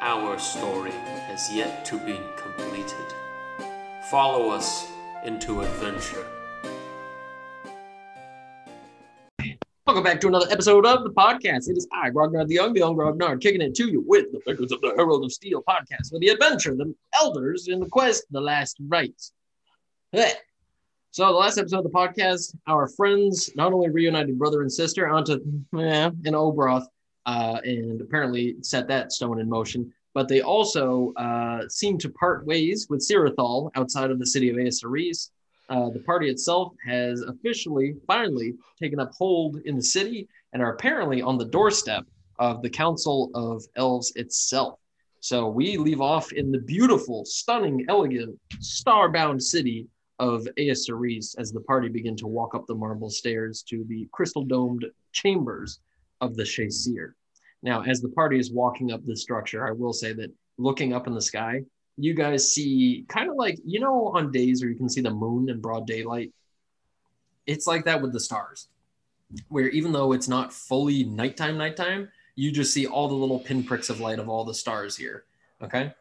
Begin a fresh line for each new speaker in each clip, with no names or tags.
our story has yet to be completed. Follow us into adventure.
Welcome back to another episode of the podcast. It is I, Grognard the Young, the Young Grognard, kicking it to you with the Beckons of the Herald of Steel podcast for the adventure, the elders in the quest, the last rites. Hey. So the last episode of the podcast, our friends not only reunited brother and sister onto yeah, an Obroth, uh, and apparently set that stone in motion, but they also uh, seemed to part ways with Sirathal outside of the city of Aesaris. Uh, the party itself has officially, finally, taken up hold in the city and are apparently on the doorstep of the Council of Elves itself. So we leave off in the beautiful, stunning, elegant, star-bound city of Aesaris as the party begin to walk up the marble stairs to the crystal-domed chambers of the Shae-Cyr. Now, as the party is walking up this structure, I will say that looking up in the sky, you guys see kind of like you know on days where you can see the moon in broad daylight? It's like that with the stars where even though it's not fully nighttime nighttime you just see all the little pinpricks of light of all the stars here okay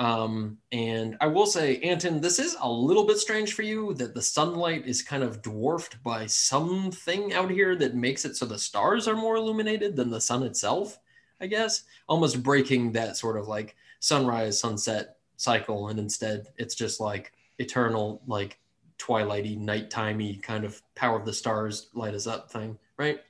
um, and i will say anton this is a little bit strange for you that the sunlight is kind of dwarfed by something out here that makes it so the stars are more illuminated than the sun itself i guess. Almost breaking that sort of like sunrise sunset cycle and instead it's just like eternal like twilighty nighttimey kind of power of the stars light us up thing right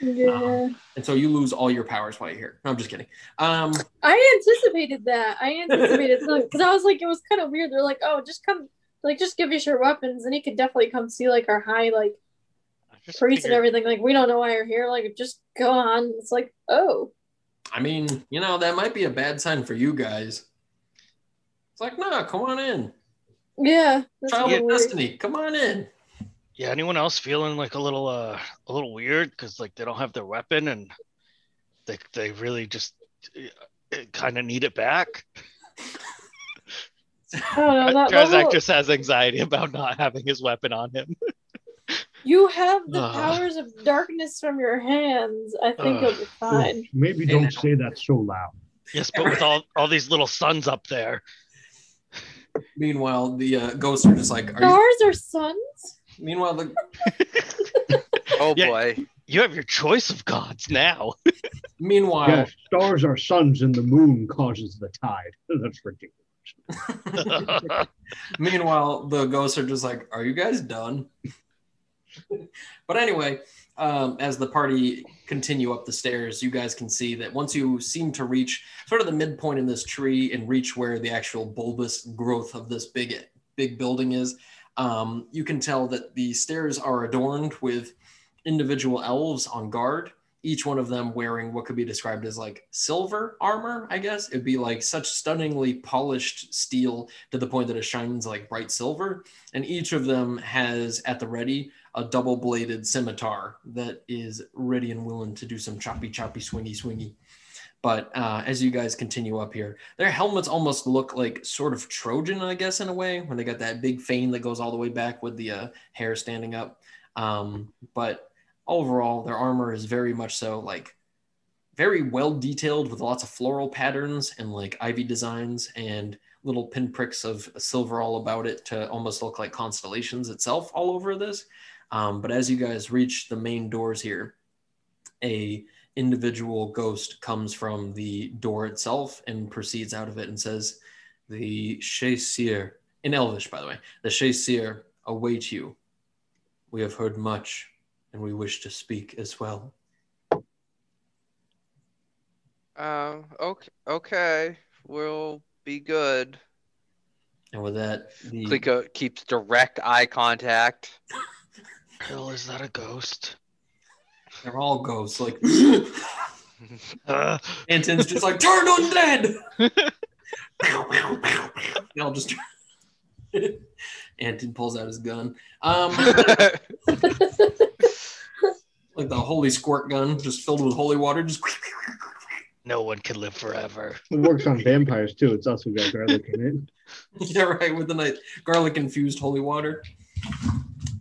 Yeah.
Um, and so you lose all your powers while you're here no i'm just kidding um
I anticipated that. I anticipated because I was like, it was kind of weird. They're like, oh, just come, like, just give us your weapons, and he could definitely come see like our high like
I just
priests and everything. Like, we don't know why you're here. Like, just go on. It's like, oh,
i mean you know that might be a bad sign for you guys it's like no come on in
yeah, that's
child of destiny come on in
Yeah, anyone else feeling like a little uh a little weird because like they don't have their weapon and they they really just kind of need it back.
I don't know that level.
just has anxiety about not having his weapon on him.
You have the
Ugh.
powers of darkness from your hands. I think
Ugh.
you'll be fine.
Maybe don't say that so loud.
yes, but with all all these little suns up there,
meanwhile the uh, ghosts are just like are you
Stars are suns.
Meanwhile the
Oh
Yeah.
boy.
you have your choice of gods now.
meanwhile
Yes, stars are suns and the moon causes the tide. That's ridiculous.
Meanwhile, the ghosts are just like, "Are you guys done?" but anyway, um, as the party continue up the stairs, you guys can see that once you seem to reach sort of the midpoint in this tree and reach where the actual bulbous growth of this big big building is, um, you can tell that the stairs are adorned with individual elves on guard. Each one of them wearing what could be described as like silver armor, I guess. It'd be like such stunningly polished steel to the point that it shines like bright silver. And each of them has at the ready a double bladed scimitar that is ready and willing to do some choppy, choppy, swingy, swingy. But uh, as you guys continue up here, their helmets almost look like sort of Trojan, I guess, in a way, when they got that big fane that goes all the way back with the uh, hair standing up. Um, but overall, their armor is very much so like very well detailed with lots of floral patterns and like ivy designs and little pinpricks of silver all about it to almost look like constellations itself all over this. Um, but as you guys reach the main doors here, a individual ghost comes from the door itself and proceeds out of it and says, The Shae-Cyr, in Elvish, by the way, the Shae-Cyr await you. We have heard much, and we wish to speak as well.
Um. Okay. Okay. We'll be good.
And with that, the
Klika keeps direct eye contact.
Hell, is that a ghost?
They're all ghosts. Like,
Uh,
Anton's just like, Turn undead! they all just. Anton pulls out his gun. Um, like the holy squirt gun, just filled with holy water. Just
no one can live forever.
It works on vampires too. It's also got garlic in it.
yeah, right. With the nice garlic infused holy water.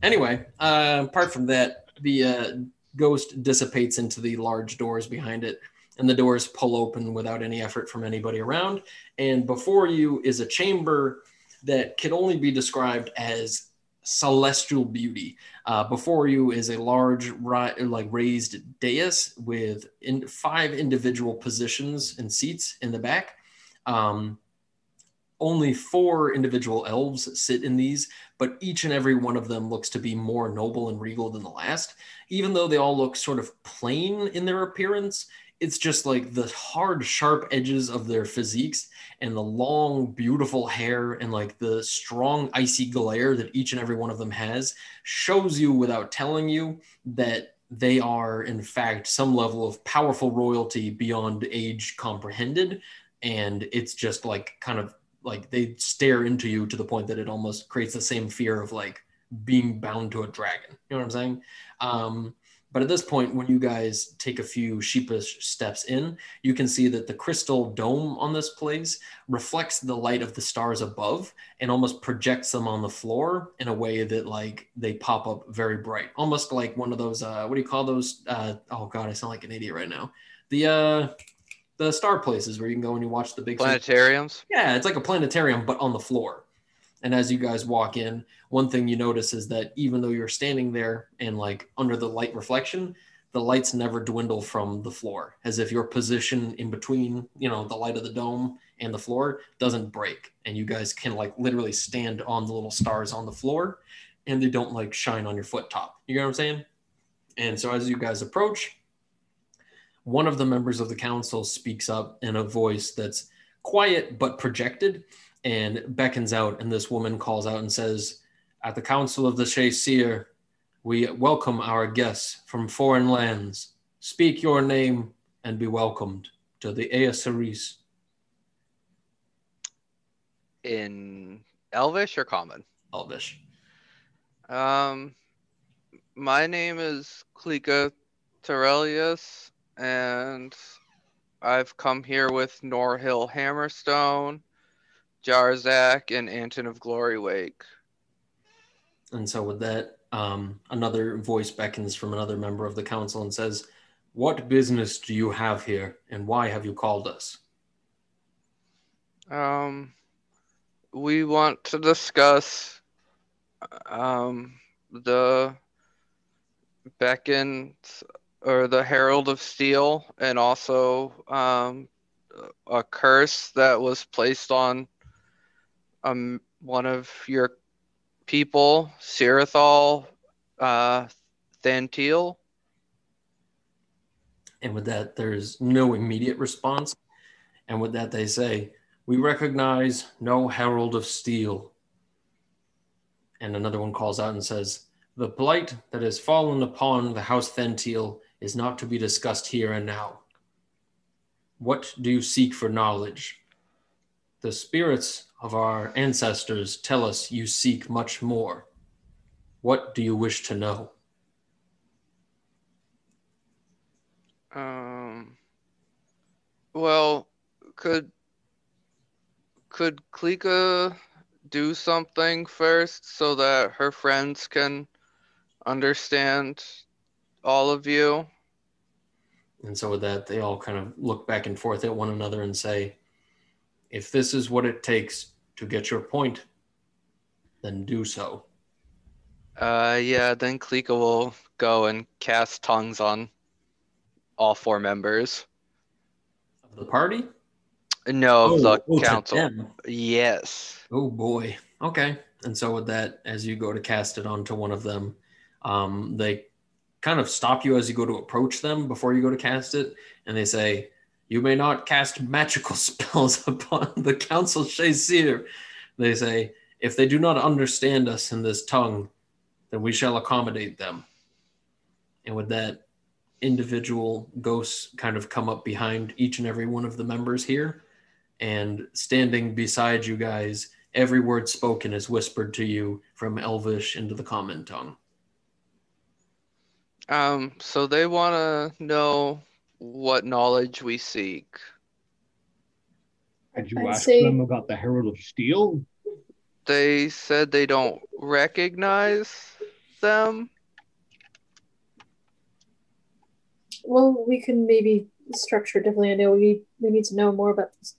Anyway, uh, apart from that, the uh, ghost dissipates into the large doors behind it, and the doors pull open without any effort from anybody around. And before you is a chamber that can only be described as celestial beauty. Uh, before you is a large, ri- like raised dais with in five individual positions and seats in the back. Um, only four individual elves sit in these, but each and every one of them looks to be more noble and regal than the last. Even though they all look sort of plain in their appearance, it's just like the hard, sharp edges of their physiques and the long, beautiful hair and like the strong, icy glare that each and every one of them has shows you without telling you that they are, in fact, some level of powerful royalty beyond age comprehended. And it's just like kind of like they stare into you to the point that it almost creates the same fear of like being bound to a dragon. You know what I'm saying? Um, but at this point, when you guys take a few sheepish steps in, you can see that the crystal dome on this place reflects the light of the stars above and almost projects them on the floor in a way that like they pop up very bright, almost like one of those. Uh, what do you call those? Uh, oh God, I sound like an idiot right now. The uh, the star places where you can go and you watch the big
Planetariums.
yeah, it's like a planetarium, but on the floor. And as you guys walk in, one thing you notice is that even though you're standing there and like under the light reflection, the lights never dwindle from the floor, as if your position in between, you know, the light of the dome and the floor doesn't break. And you guys can like literally stand on the little stars on the floor and they don't like shine on your foot top. You know what I'm saying? And so as you guys approach, one of the members of the council speaks up in a voice that's quiet but projected and beckons out and this woman calls out and says at the council of the Shae-Cyr, we welcome our guests from foreign lands speak your name and be welcomed to the Aesaris.
In Elvish or Common?
Elvish.
Um, my name is Klika Terelius, and I've come here with Norhill Hammerstone, Jarzak, and Anton of Glory Wake.
And so with that, um, another voice beckons from another member of the council and says, What business do you have here and why have you called us?
Um, we want to discuss um, the beckon or the Herald of Steel, and also um, a curse that was placed on um, one of your people, Sirathal uh, Thantil.
And with that, there's no immediate response. And with that, they say, We recognize no Herald of Steel. And another one calls out and says, The blight that has fallen upon the House Thantile is not to be discussed here and now. What do you seek for knowledge? The spirits of our ancestors tell us you seek much more. What do you wish to know?
Um. Well, could could Klika do something first so that her friends can understand all of you?
And so with that, they all kind of look back and forth at one another and say, if this is what it takes to get your point, then do so.
Uh, yeah. Then Klika will go and cast tongues on all four members.
Of the party?
No, of the
oh,
council. Yes.
Oh boy. Okay. And so with that, as you go to cast it onto one of them, um, they kind of stop you as you go to approach them before you go to cast it, and they say, "You may not cast magical spells upon the council Shae-Cyr." They say, "If they do not understand us in this tongue, then we shall accommodate them." And with that, individual ghosts kind of come up behind each and every one of the members here, and standing beside you guys, every word spoken is whispered to you from Elvish into the common tongue.
Um, so they want to know what knowledge we seek.
Had you
I'd
asked
say-
them about the Herald of Steel?
They said they don't recognize them.
Well, we can maybe structure differently. I know we we need to know more about this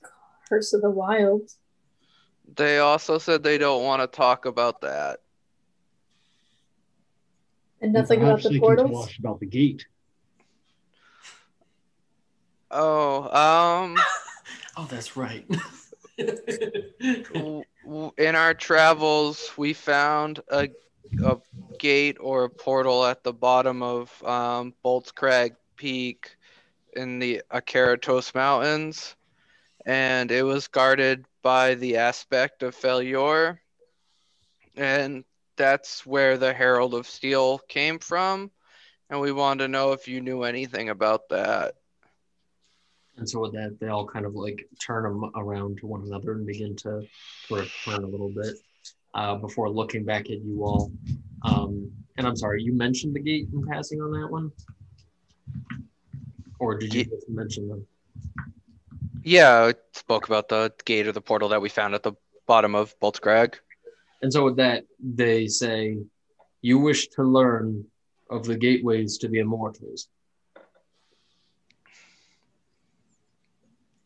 curse of the wild.
They also said they don't want to talk about that.
And nothing about the
they can tell
portals.
us about the gate.
Oh, um,
Oh, that's right.
w- w- in our travels, we found a, a gate or a portal at the bottom of um, Bolts Crag Peak in the Akaratos Mountains, and it was guarded by the aspect of Felure, and that's where the Herald of Steel came from, and we wanted to know if you knew anything about that.
and so with that, they all kind of like turn them around to one another and begin to sort of turn a little bit uh, before looking back at you all. Um, and I'm sorry, you mentioned the gate in passing on that one, or did you
Ye-
just mention them?
Yeah, I spoke about the gate or the portal that we found at the bottom of Bolts Crag.
And so with that, they say, "You wish to learn of the gateways to the immortals."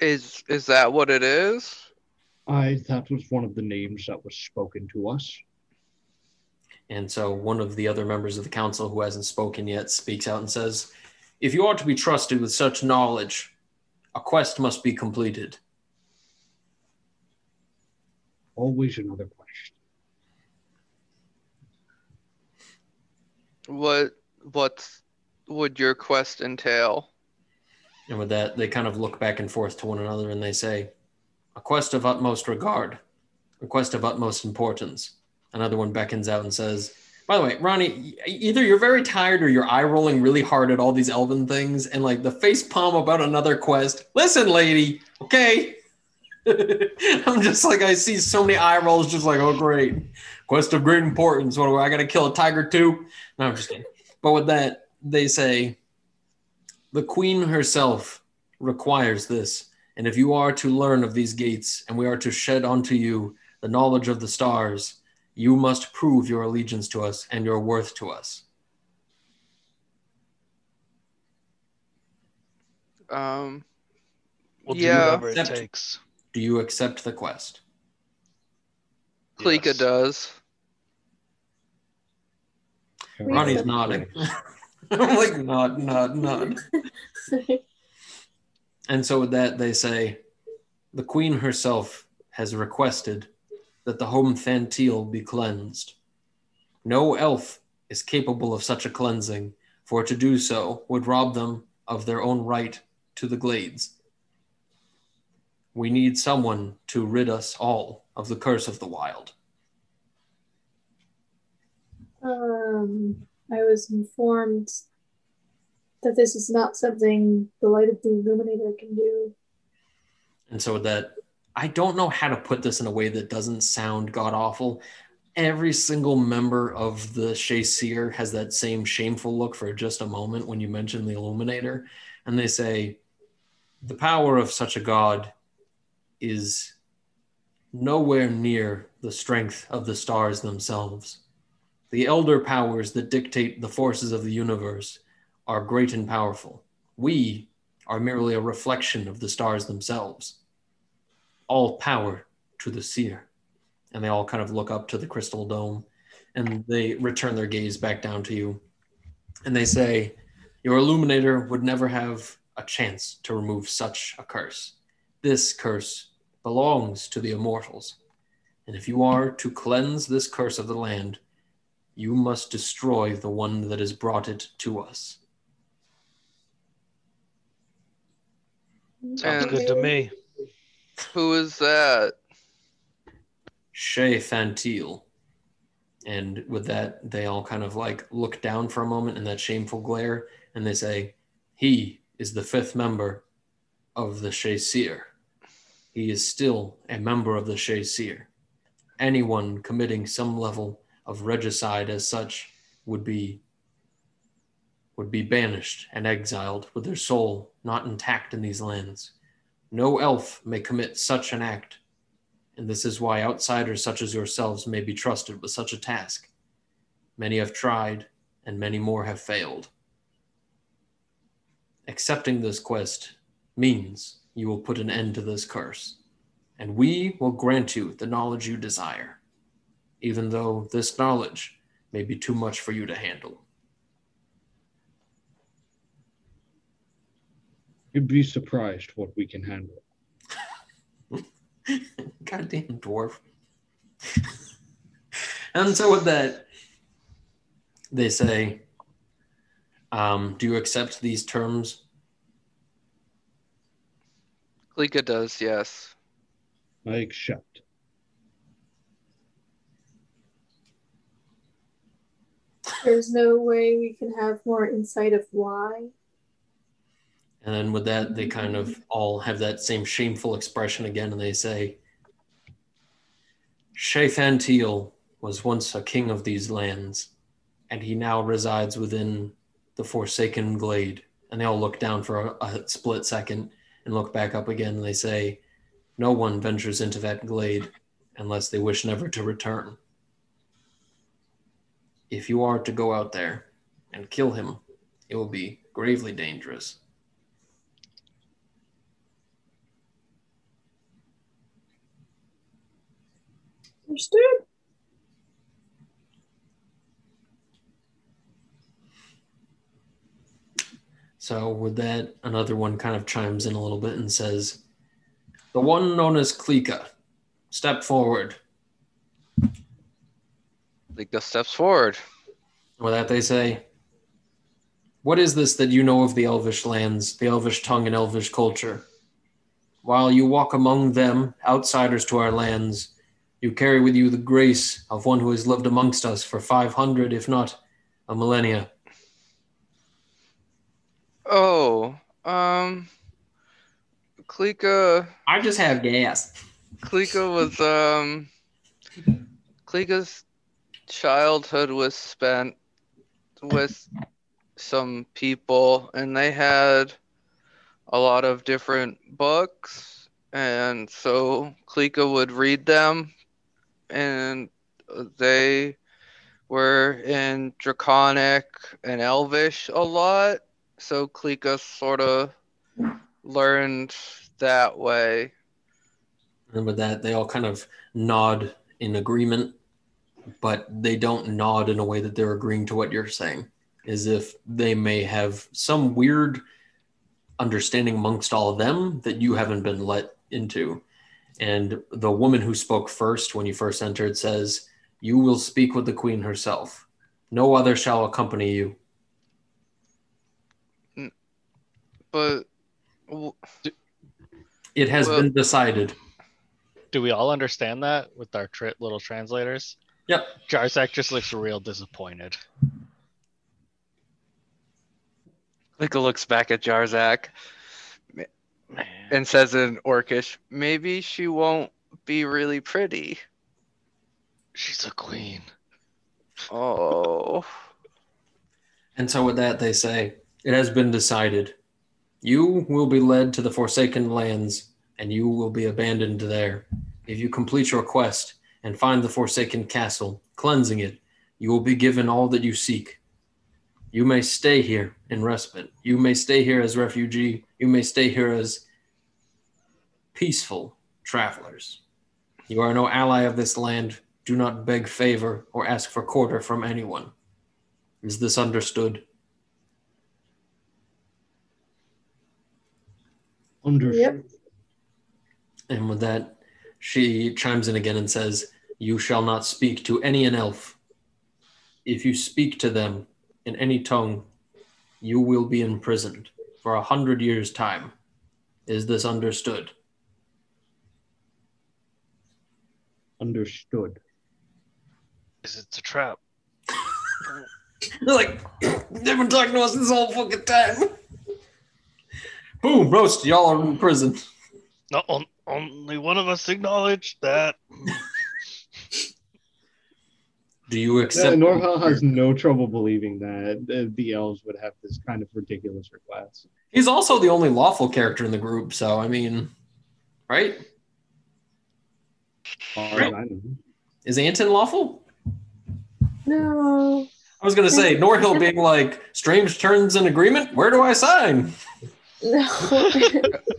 Is is that what it is?
I that was one of the names that was spoken to us.
And so one of the other members of the council who hasn't spoken yet speaks out and says, If you are to be trusted with such knowledge, a quest must be completed.
Always another question.
What what would your quest entail?
And with that, they kind of look back and forth to one another and they say, A quest of utmost regard, a quest of utmost importance. Another one beckons out and says, By the way, Ronnie, either you're very tired or you're eye rolling really hard at all these elven things and like the face palm about another quest. Listen, lady, okay? I'm just like, I see so many eye rolls, just like, oh, great. Quest of great importance. What do I got to kill a tiger too? No, I'm just kidding. But with that, they say, the queen herself requires this. And if you are to learn of these gates and we are to shed onto you the knowledge of the stars, you must prove your allegiance to us and your worth to us.
Um,
We'll
Yeah.
do whatever it
Except-
takes.
Do you accept the quest?
Klika
Yes.
does.
Ronnie's nodding. I'm like, nod, nod, nod. And so with that, they say, the queen herself has requested that the home Thantile be cleansed. No elf is capable of such a cleansing, for to do so would rob them of their own right to the glades. We need someone to rid us all of the curse of the wild.
um, I was informed that this is not something the light of the illuminator can do.
And so that I don't know how to put this in a way that doesn't sound god awful. Every single member of the Shae-Cyr has that same shameful look for just a moment when you mention the Illuminator. And they say, the power of such a god is nowhere near the strength of the stars themselves. The elder powers that dictate the forces of the universe are great and powerful. We are merely a reflection of the stars themselves. All power to the seer. And they all kind of look up to the crystal dome and they return their gaze back down to you. And they say, Your illuminator would never have a chance to remove such a curse. This curse belongs to the immortals. And if you are to cleanse this curse of the land, you must destroy the one that has brought it to us.
Sounds
And-
good to me.
Who is that?
Shae-Thantile. And with that, they all kind of like look down for a moment in that shameful glare and they say, He is the fifth member of the Shae-Cyr. He is still a member of the Shae-Cyr. Anyone committing some level of regicide as such would be would be banished and exiled with their soul not intact in these lands. No elf may commit such an act and this is why outsiders such as yourselves may be trusted with such a task. Many have tried, and many more have failed. Accepting this quest means you will put an end to this curse, and we will grant you the knowledge you desire, even though this knowledge may be too much for you to handle.
You'd be surprised what we can handle.
Goddamn dwarf. and so with that, they say, um, "Do you accept these terms?"
Klika does, yes.
I accept.
There's no way we can have more insight of why.
And then with that, they kind of all have that same shameful expression again, and they say, Shae-Thantile was once a king of these lands, and he now resides within the Forsaken Glade. And they all look down for a, a split second and look back up again, and they say, No one ventures into that glade unless they wish never to return. If you are to go out there and kill him, it will be gravely dangerous.
Understood?
So with that, another one kind of chimes in a little bit and says, "The one known as Klika, step forward."
Klika steps forward.
With that, they say, "What is this that you know of the Elvish lands, the Elvish tongue, and Elvish culture? While you walk among them, outsiders to our lands, you carry with you the grace of one who has lived amongst us for five hundred, if not a millennia."
Oh, um, Klika,
I just have gas.
Klika was, um, Klika's childhood was spent with some people, and they had a lot of different books, and so Klika would read them, and they were in Draconic and Elvish a lot so Klika sort of learned that way.
And with that, they all kind of nod in agreement, but they don't nod in a way that they're agreeing to what you're saying, as if they may have some weird understanding amongst all of them that you haven't been let into. And the woman who spoke first when you first entered says, You will speak with the queen herself. No other shall accompany you.
But
It has
Well-
been decided.
Do we all understand that with our tri- little translators?
Yep.
Jarzak just looks real disappointed.
Klika looks back at Jarzak and says in Orcish, maybe she won't be really pretty.
She's a queen.
Oh.
And so, with that, they say, It has been decided. You will be led to the Forsaken Lands, and you will be abandoned there. If you complete your quest and find the Forsaken Castle, cleansing it, you will be given all that you seek. You may stay here in respite. You may stay here as refugee. You may stay here as peaceful travelers. You are no ally of this land. Do not beg favor or ask for quarter from anyone. Is this understood?
Understood.
And with that, she chimes in again and says, You shall not speak to any an elf. If you speak to them in any tongue, you will be imprisoned for a hundred years' time. Is this understood?
Understood.
Is it a trap?
They're like, they've been talking to us this whole fucking time. Boom, roast, y'all are in prison.
No, on, only one of us acknowledged that.
Do you
Yeah,
accept?
Norval has no trouble believing that the elves would have this kind of ridiculous request.
He's also the only lawful character in the group, so I mean, right?
As far as I.
Is Anton lawful?
No.
I was gonna say Norhill being like strange terms and agreement. Where do I sign?
No.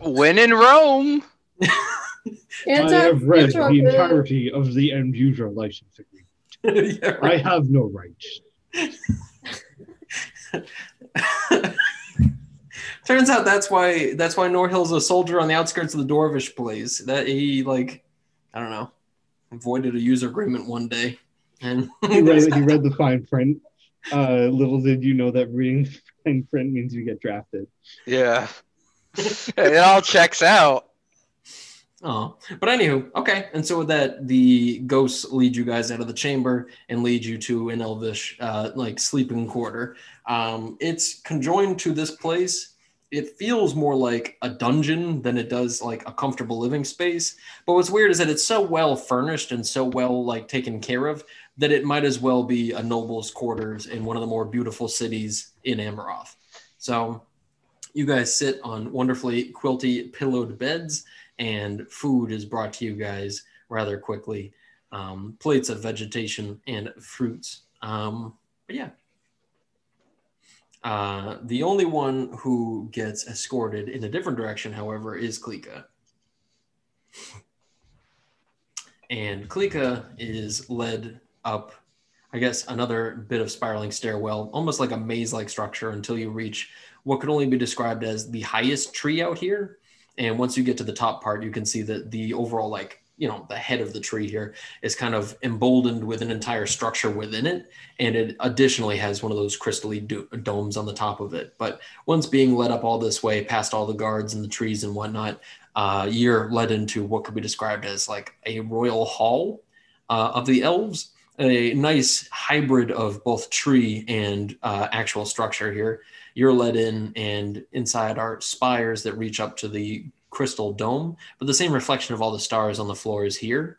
When in Rome.
I have read
Anti-
the entirety of the end user license agreement.
Yeah, right.
I have no rights.
Turns out that's why that's why Norhill's a soldier on the outskirts of the Dwarvish place. That he like, I don't know, avoided a user agreement one day, and
He read, he read the fine print. Uh, little did you know that reading fine print means you get drafted.
Yeah. it all checks out.
Oh, but anywho, okay. And so with that, the ghosts lead you guys out of the chamber and lead you to an elvish, uh, like sleeping quarter. Um, it's conjoined to this place. It feels more like a dungeon than it does like a comfortable living space. But what's weird is that it's so well furnished and so well like taken care of that it might as well be a noble's quarters in one of the more beautiful cities in Amaroth. So you guys sit on wonderfully quilty pillowed beds and food is brought to you guys rather quickly. Um, plates of vegetation and fruits. Um, but yeah. Uh, the only one who gets escorted in a different direction, however, is Klika. And Klika is led up, I guess, another bit of spiraling stairwell, almost like a maze like structure until you reach what could only be described as the highest tree out here. And once you get to the top part, you can see that the overall, like, you know, the head of the tree here is kind of emboldened with an entire structure within it. And it additionally has one of those crystally do- domes on the top of it. But once being led up all this way, past all the guards and the trees and whatnot, uh, you're led into what could be described as like a royal hall uh, of the elves. A nice hybrid of both tree and uh, actual structure here. You're led in and inside are spires that reach up to the crystal dome but the same reflection of all the stars on the floor is here.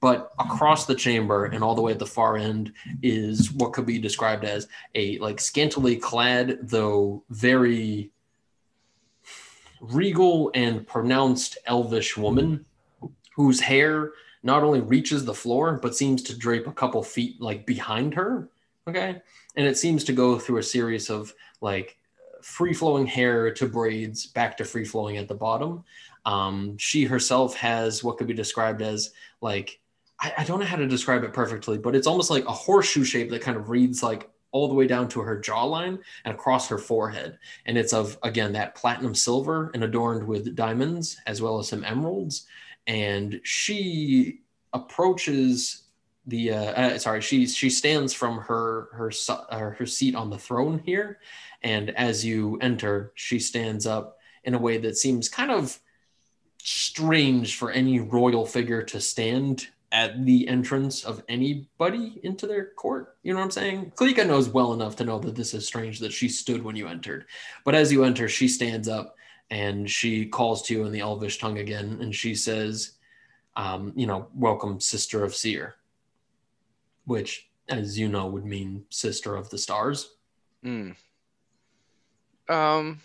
But across the chamber and all the way at the far end is what could be described as a like scantily clad though very regal and pronounced elvish woman whose hair not only reaches the floor but seems to drape a couple feet like behind her okay and it seems to go through a series of like free flowing hair to braids back to free flowing at the bottom. Um, she herself has what could be described as like, I, I don't know how to describe it perfectly, but it's almost like a horseshoe shape that kind of reads like all the way down to her jawline and across her forehead. And it's of, again, that platinum silver and adorned with diamonds as well as some emeralds. And she approaches the uh, uh, sorry she she stands from her her uh, her seat on the throne here. And as you enter she stands up in a way that seems kind of strange for any royal figure to stand at the entrance of anybody into their court. You know what i'm saying? Klika knows well enough to know that this is strange that she stood when you entered. But as you enter she stands up and she calls to you in the elvish tongue again and she says um, you know welcome sister of seer which, as you know, would mean sister of the stars.
Hmm. Um,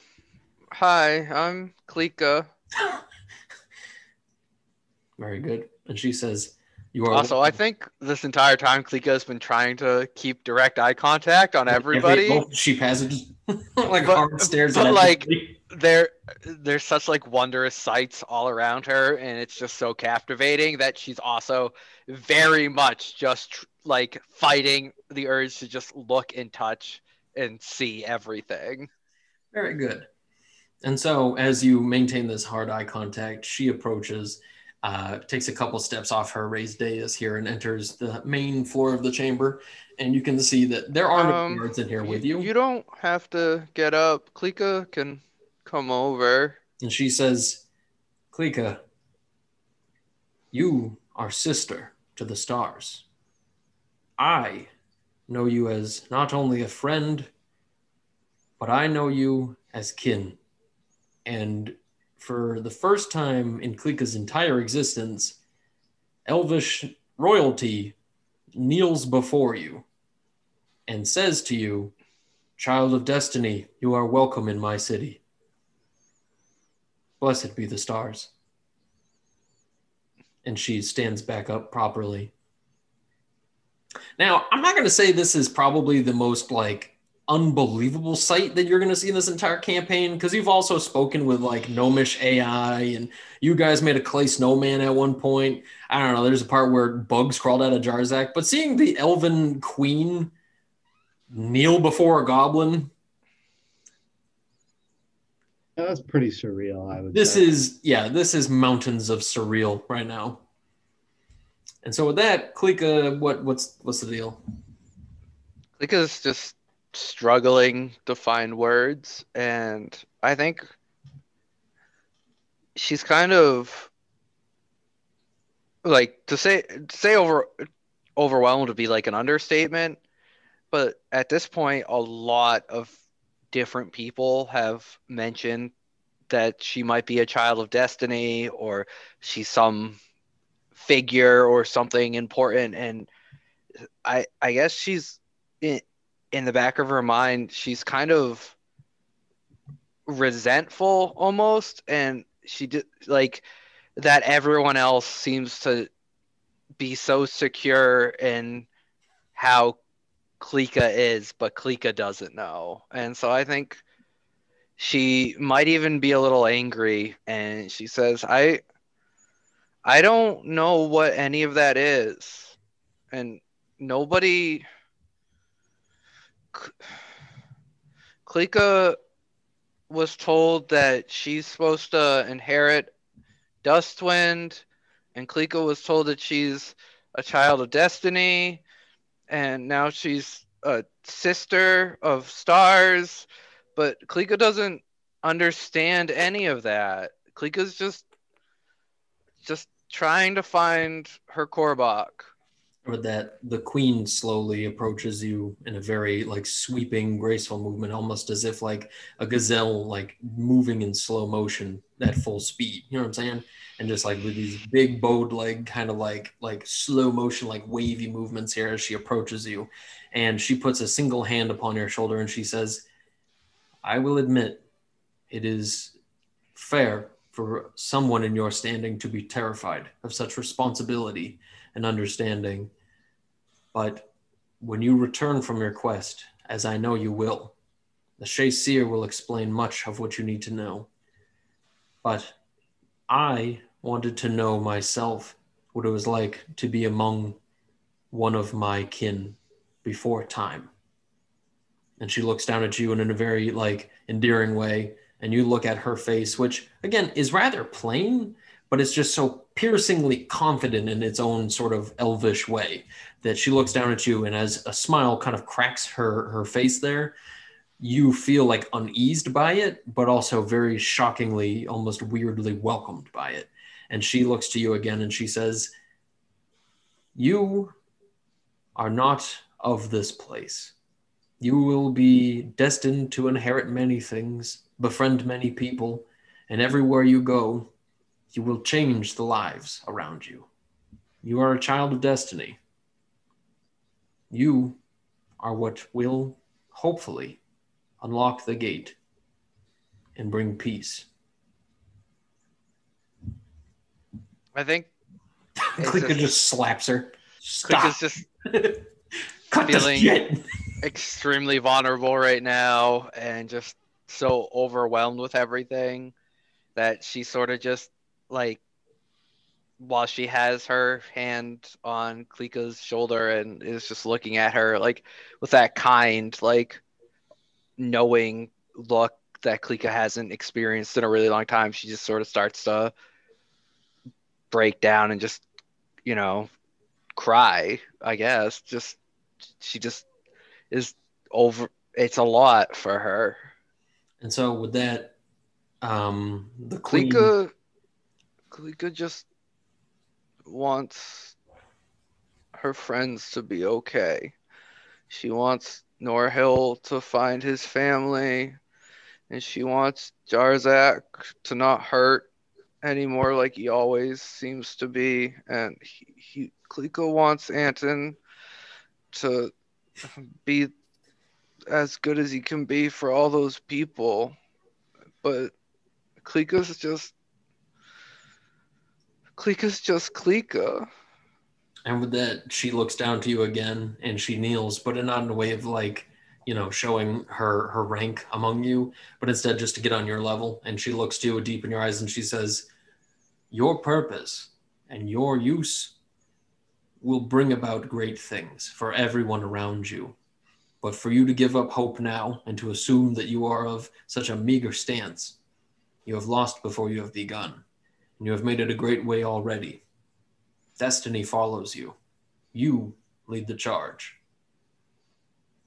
hi, I'm Klika.
Very good. And she says, "You are
Also, I think this entire time Klika has been trying to keep direct eye contact on everybody.
Every, she passes like
But-
hard stares
but,
at
like. There there's such like wondrous sights all around her and it's just so captivating that she's also very much just tr- like fighting the urge to just look and touch and see everything
Very good. And so, as you maintain this hard eye contact, she approaches, uh, takes a couple steps off her raised dais here, and enters the main floor of the chamber. And you can see that there are no
Um,
guards in here with you.
You don't have to get up. Klika can come over.
And she says, Klika, you are sister to the stars. I know you as not only a friend, but I know you as kin. And for the first time in Klika's entire existence, Elvish royalty kneels before you and says to you, Child of destiny, you are welcome in my city. Blessed be the stars. And she stands back up properly. Now, I'm not going to say this is probably the most like unbelievable sight that you're going to see in this entire campaign because you've also spoken with like gnomish AI and you guys made a clay snowman at one point. I don't know. There's a part where bugs crawled out of Jarzak, but seeing the elven queen kneel before a goblin
That's pretty surreal, I would
this
say.
is yeah this is mountains of surreal right now and so with that klika what what's what's the deal
Klika's just struggling to find words, and I think she's kind of like to say to say over overwhelmed would be like an understatement, but at this point, a lot of different people have mentioned that she might be a child of destiny or she's some figure or something important. And I I guess she's in in the back of her mind she's kind of resentful almost. And she did like that everyone else seems to be so secure in how Klika is but Klika doesn't know. And so I think she might even be a little angry and she says I I don't know what any of that is. And nobody Klika was told that she's supposed to inherit Dustwind, and Klika was told that she's a child of destiny, and now she's a sister of stars. But Klika doesn't understand any of that. Klika's just just trying to find her Korbach.
That the queen slowly approaches you in a very like sweeping graceful movement almost as if like a gazelle like moving in slow motion at full speed you know what i'm saying and just like with these big bowed leg kind of like like slow motion like wavy movements here as she approaches you and she puts a single hand upon your shoulder and she says i will admit it is fair for someone in your standing to be terrified of such responsibility and understanding. But when you return from your quest, as I know you will, the Shae-Cyr will explain much of what you need to know. But I wanted to know myself what it was like to be among one of my kin before time. And she looks down at you and in a very like endearing way, and you look at her face, which again is rather plain, but it's just so piercingly confident in its own sort of elvish way that she looks down at you and as a smile kind of cracks her her face there you feel like uneased by it but also very shockingly almost weirdly welcomed by it. And she looks to you again and she says you are not of this place. You will be destined to inherit many things befriend many people and everywhere you go you will change the lives around you. You are a child of destiny. You are what will, hopefully, unlock the gate and bring peace.
I think
Klika
just-
just, slaps her. Stop.
Klika's just feeling-
shit.
extremely vulnerable right now and just so overwhelmed with everything that she sort of just like while she has her hand on Klika's shoulder and is just looking at her like with that kind like knowing look that Klika hasn't experienced in a really long time. She just sort of starts to break down and just, you know, cry, I guess. Just she just is over it's a lot for her.
And so with that, um, the queen.
Klika Klika just wants her friends to be okay. She wants Norhill to find his family, and she wants Jarzak to not hurt anymore like he always seems to be. And he, he wants Anton to be as good as he can be for all those people. But Klika's just Klika's just Klika.
And with that, she looks down to you again and she kneels, but not in a way of like, you know, showing her her rank among you, but instead just to get on your level. And she looks to you deep in your eyes and she says, Your purpose and your use will bring about great things for everyone around you. But for you to give up hope now and to assume that you are of such a meager stance, you have lost before you have begun, and you have made it a great way already. Destiny follows you. You lead the charge.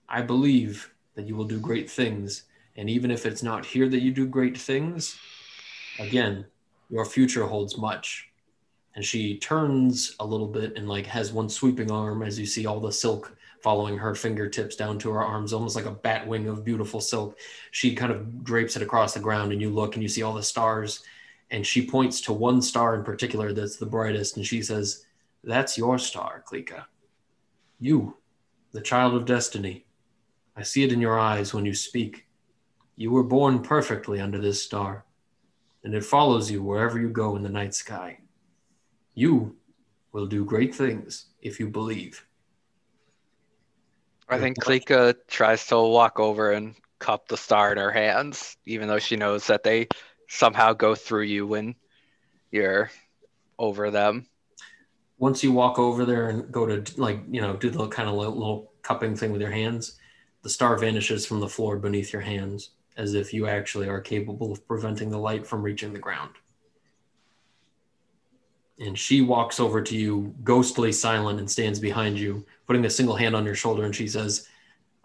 I believe that you will do great things, and even if it's not here that you do great things, again, your future holds much. And she turns a little bit and like has one sweeping arm as you see all the silk following her fingertips down to her arms, almost like a bat wing of beautiful silk. She kind of drapes it across the ground, and you look and you see all the stars. And she points to one star in particular that's the brightest, and she says, That's your star, Klika. You, the child of destiny. I see it in your eyes when you speak. You were born perfectly under this star, and it follows you wherever you go in the night sky. You will do great things if you believe.
I think Klika tries to walk over and cup the star in her hands, even though she knows that they somehow go through you when you're over them.
Once you walk over there and go to like you know do the kind of little, cupping thing with your hands, the star vanishes from the floor beneath your hands, as if you actually are capable of preventing the light from reaching the ground. And she walks over to you, ghostly silent, and stands behind you, putting a single hand on your shoulder, and she says,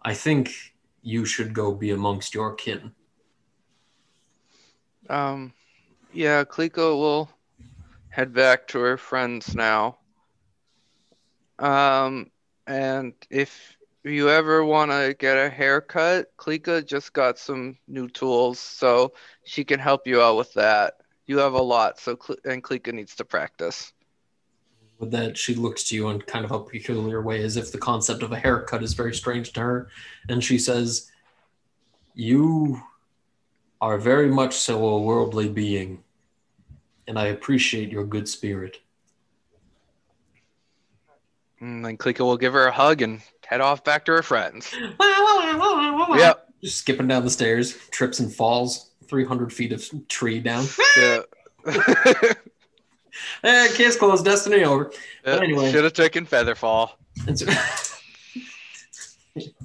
I think you should go be amongst your kin.
Um, yeah, Klika will head back to her friends now. Um, and if you ever want to get a haircut, Klika just got some new tools, so she can help you out with that. You have a lot, so and Klika needs to practice.
With that, she looks to you in kind of a peculiar way, as if the concept of a haircut is very strange to her. And she says, You are very much so a worldly being, and I appreciate your good spirit.
And then Klika will give her a hug and head off back to her friends. Yep.
Just skipping down the stairs, trips and falls 300 feet of tree down.
Yeah.
eh, case closed, destiny over. But anyway.
Should have taken Featherfall.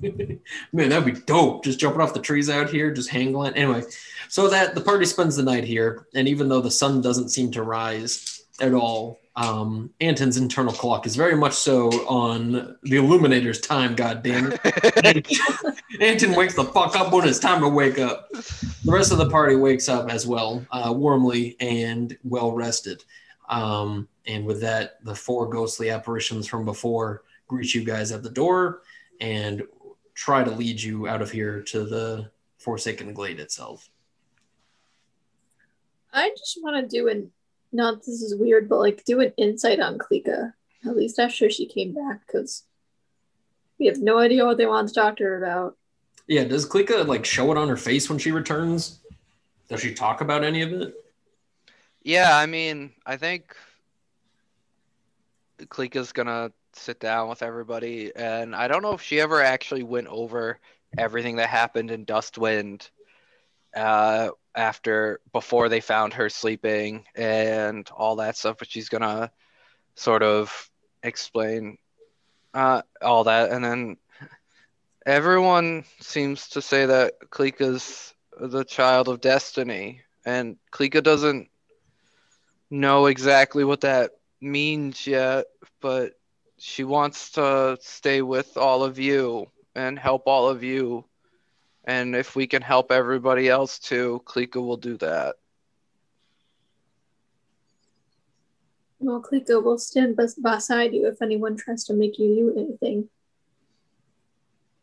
Man, that'd be dope. Just jumping off the trees out here, just hang gliding. Anyway, so that the party spends the night here, and even though the sun doesn't seem to rise at all, um, Anton's internal clock is very much so on the Illuminator's time. God damn it! Anton wakes the fuck up when it's time to wake up. The rest of the party wakes up as well, uh, warmly and well rested. Um, and with that, the four ghostly apparitions from before greet you guys at the door and try to lead you out of here to the Forsaken Glade itself.
I just want to do an not this is weird, but like do an insight on Klika. At least after she came back, because we have no idea what they want to talk to her about.
Yeah, does Klika like show it on her face when she returns? Does she talk about any of it?
Yeah, I mean, I think Klika's gonna sit down with everybody, and I don't know if she ever actually went over everything that happened in Dustwind uh, after before they found her sleeping and all that stuff, but she's gonna sort of explain uh, all that, and then everyone seems to say that Klika's the child of destiny. And Klika doesn't know exactly what that means yet, but she wants to stay with all of you and help all of you. And if we can help everybody else too, Klika will do that.
Well, Kliko will stand beside you if anyone tries to make you do anything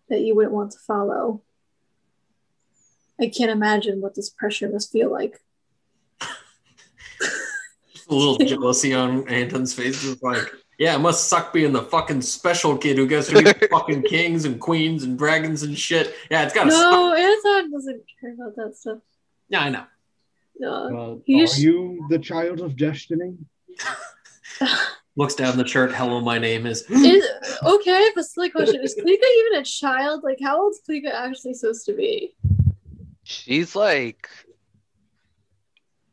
that you wouldn't want to follow. I can't imagine what this pressure must feel like.
A little jealousy on Anton's face. Just like, yeah, it must suck being the fucking special kid who gets to be fucking kings and queens and dragons and shit. Yeah, it's gotta suck.
No, Anton doesn't care about that stuff.
Yeah, I know.
No.
Uh, well,
You
are
sh-
you the child of destiny?
Looks down the shirt. Hello, my name is.
Is, okay, I have a silly question. Is Klika even a child? Like, how old's Klika actually supposed to be?
She's like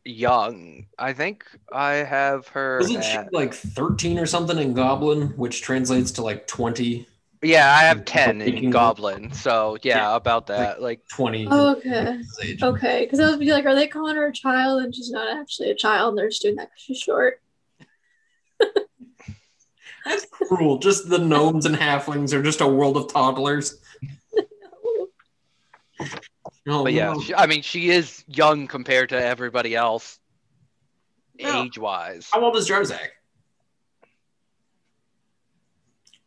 young. I think I have her.
Wasn't she
at-
like 13 or something in Goblin, which translates to like 20,
Yeah, I have 10 in Goblin. So, yeah, about that. Like,
20
Oh, okay. Okay, because I was be like, are they calling her a child and she's not actually a child and they're just doing that because she's short?
That's cruel. Just the gnomes and halflings are just a world of toddlers. No, Oh,
but yeah,
no.
she, I mean, she is young compared to everybody else,
Yeah.
age wise.
How old is Jarzak?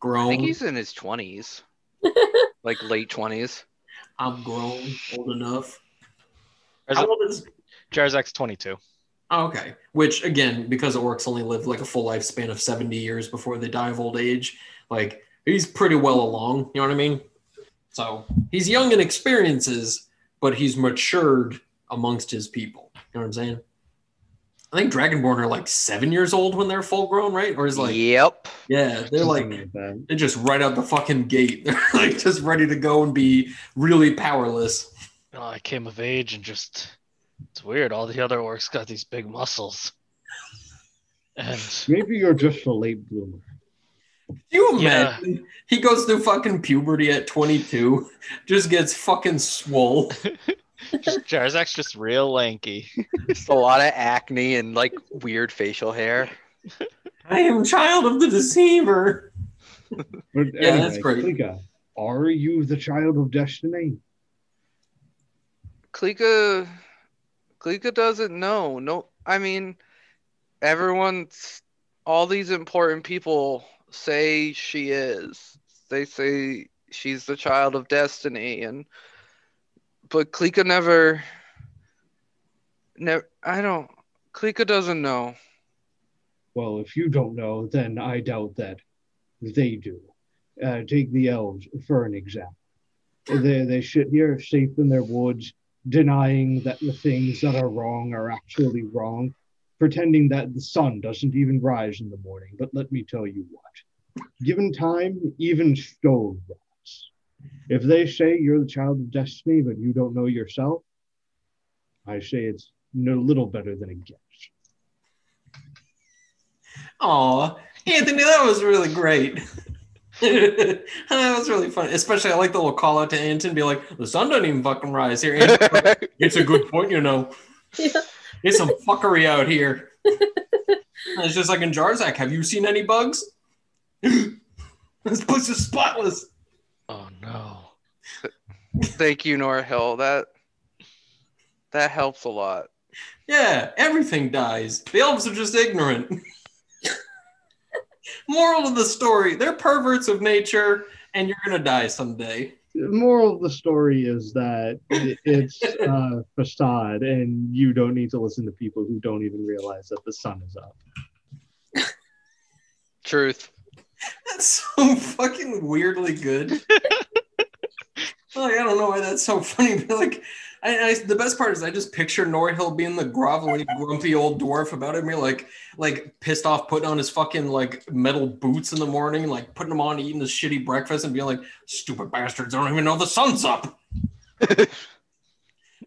Grown.
I think he's in his 20s, like late 20s.
I'm grown, old enough.
Jarzak-
How old is?
Jarzak's 22.
Oh, okay. Which again, because orcs only live like a full lifespan of 70 years before they die of old age, like he's pretty well along. You know what I mean? So he's young in experiences, but he's matured amongst his people. You know what I'm saying? I think Dragonborn are like seven years old when they're full grown, right? Or is like
yep.
yeah, they're like they're just right out the fucking gate. They're like just ready to go and be really powerless.
Oh, I came of age and just it's weird. All the other orcs got these big muscles. And
Maybe you're just a late bloomer.
Can you
Yeah.
imagine? He goes through fucking puberty at 22, just gets fucking swole.
just, Jarzak's just real lanky.
Just a lot of acne and like weird facial hair.
I am child of the deceiver.
But
Yeah,
anyway,
that's great.
Klika, are you the child of destiny?
Klika, Klika doesn't know. No, I mean, everyone's, all these important people say she is. They say she's the child of destiny, and but Klika never, never. I don't. Klika doesn't know.
Well, if you don't know, then I doubt that they do. Uh, take the elves for an example. They, they sit here safe in their woods, denying that the things that are wrong are actually wrong, pretending that the sun doesn't even rise in the morning. But let me tell you what given time, even stone rots. If they say you're the child of destiny, but you don't know yourself, I say it's no little better than a guess.
Aw, Anthony, that was really great. that was really fun. Especially, I like the little call out to Anton, be like, the sun doesn't even fucking rise here. Anton's like, it's a good point, you know.
Yeah.
It's some fuckery out here. It's just like in Jarzak, have you seen any bugs? this place is spotless.
Oh no.
Thank you, Norhill. That that helps a lot.
Yeah, everything dies. The elves are just ignorant. Moral of the story they're perverts of nature, and you're going to die someday.
The moral of the story is that it's a facade and you don't need to listen to people who don't even realize that the sun is up
Truth.
That's so fucking weirdly good. like, I don't know why that's so funny, but like, I, I, the best part is I just picture Norhill being the grovelly, grumpy old dwarf about me like, like pissed off, putting on his fucking like metal boots in the morning, like putting them on, eating his shitty breakfast, and being like, "Stupid bastards! I don't even know the sun's up."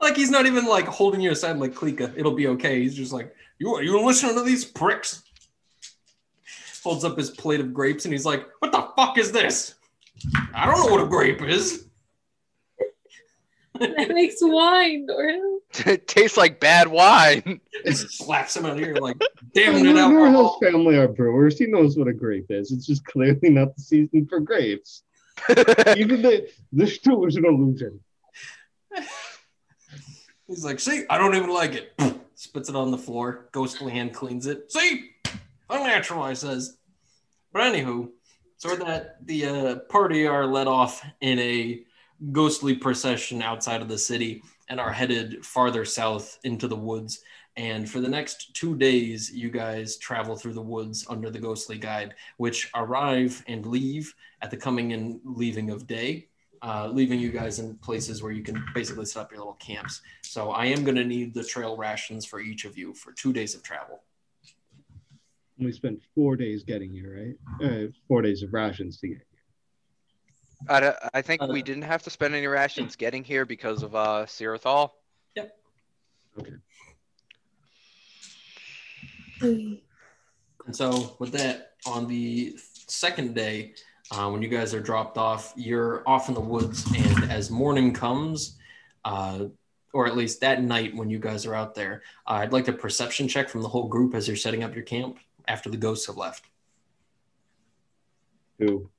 like he's not even like holding you aside like Klika. It'll be okay. He's just like, "You you listening to these pricks?" Holds up his plate of grapes and he's like, "What the fuck is this? I don't know what a grape is."
That makes wine, Doyle.
it tastes like bad wine.
It slaps him on the ear like, damn
Well,
it,
Norhill's
alcohol.
family are brewers. He knows what a grape is. It's just clearly not the season for grapes. Even the this too is an illusion.
He's like, see, I don't even like it. Spits it on the floor. Ghostly hand cleans it. See, unnatural, I says. But anywho, so that the uh, party are let off in a ghostly procession outside of the city and are headed farther south into the woods. And for the next two days, you guys travel through the woods under the ghostly guide, which arrive and leave at the coming and leaving of day, uh, leaving you guys in places where you can basically set up your little camps. So I am going to need the trail rations for each of you for two days of travel.
We spent four days getting here, right? Uh, four days of rations to get.
I, d- I think
Uh,
we didn't have to spend any rations getting here because of uh Sirathal.
Mm.
And so, with that, on the second day, uh, when you guys are dropped off, you're off in the woods. And as morning comes, uh, or at least that night when you guys are out there, uh, I'd like a perception check from the whole group as you're setting up your camp after the ghosts have left.
Two,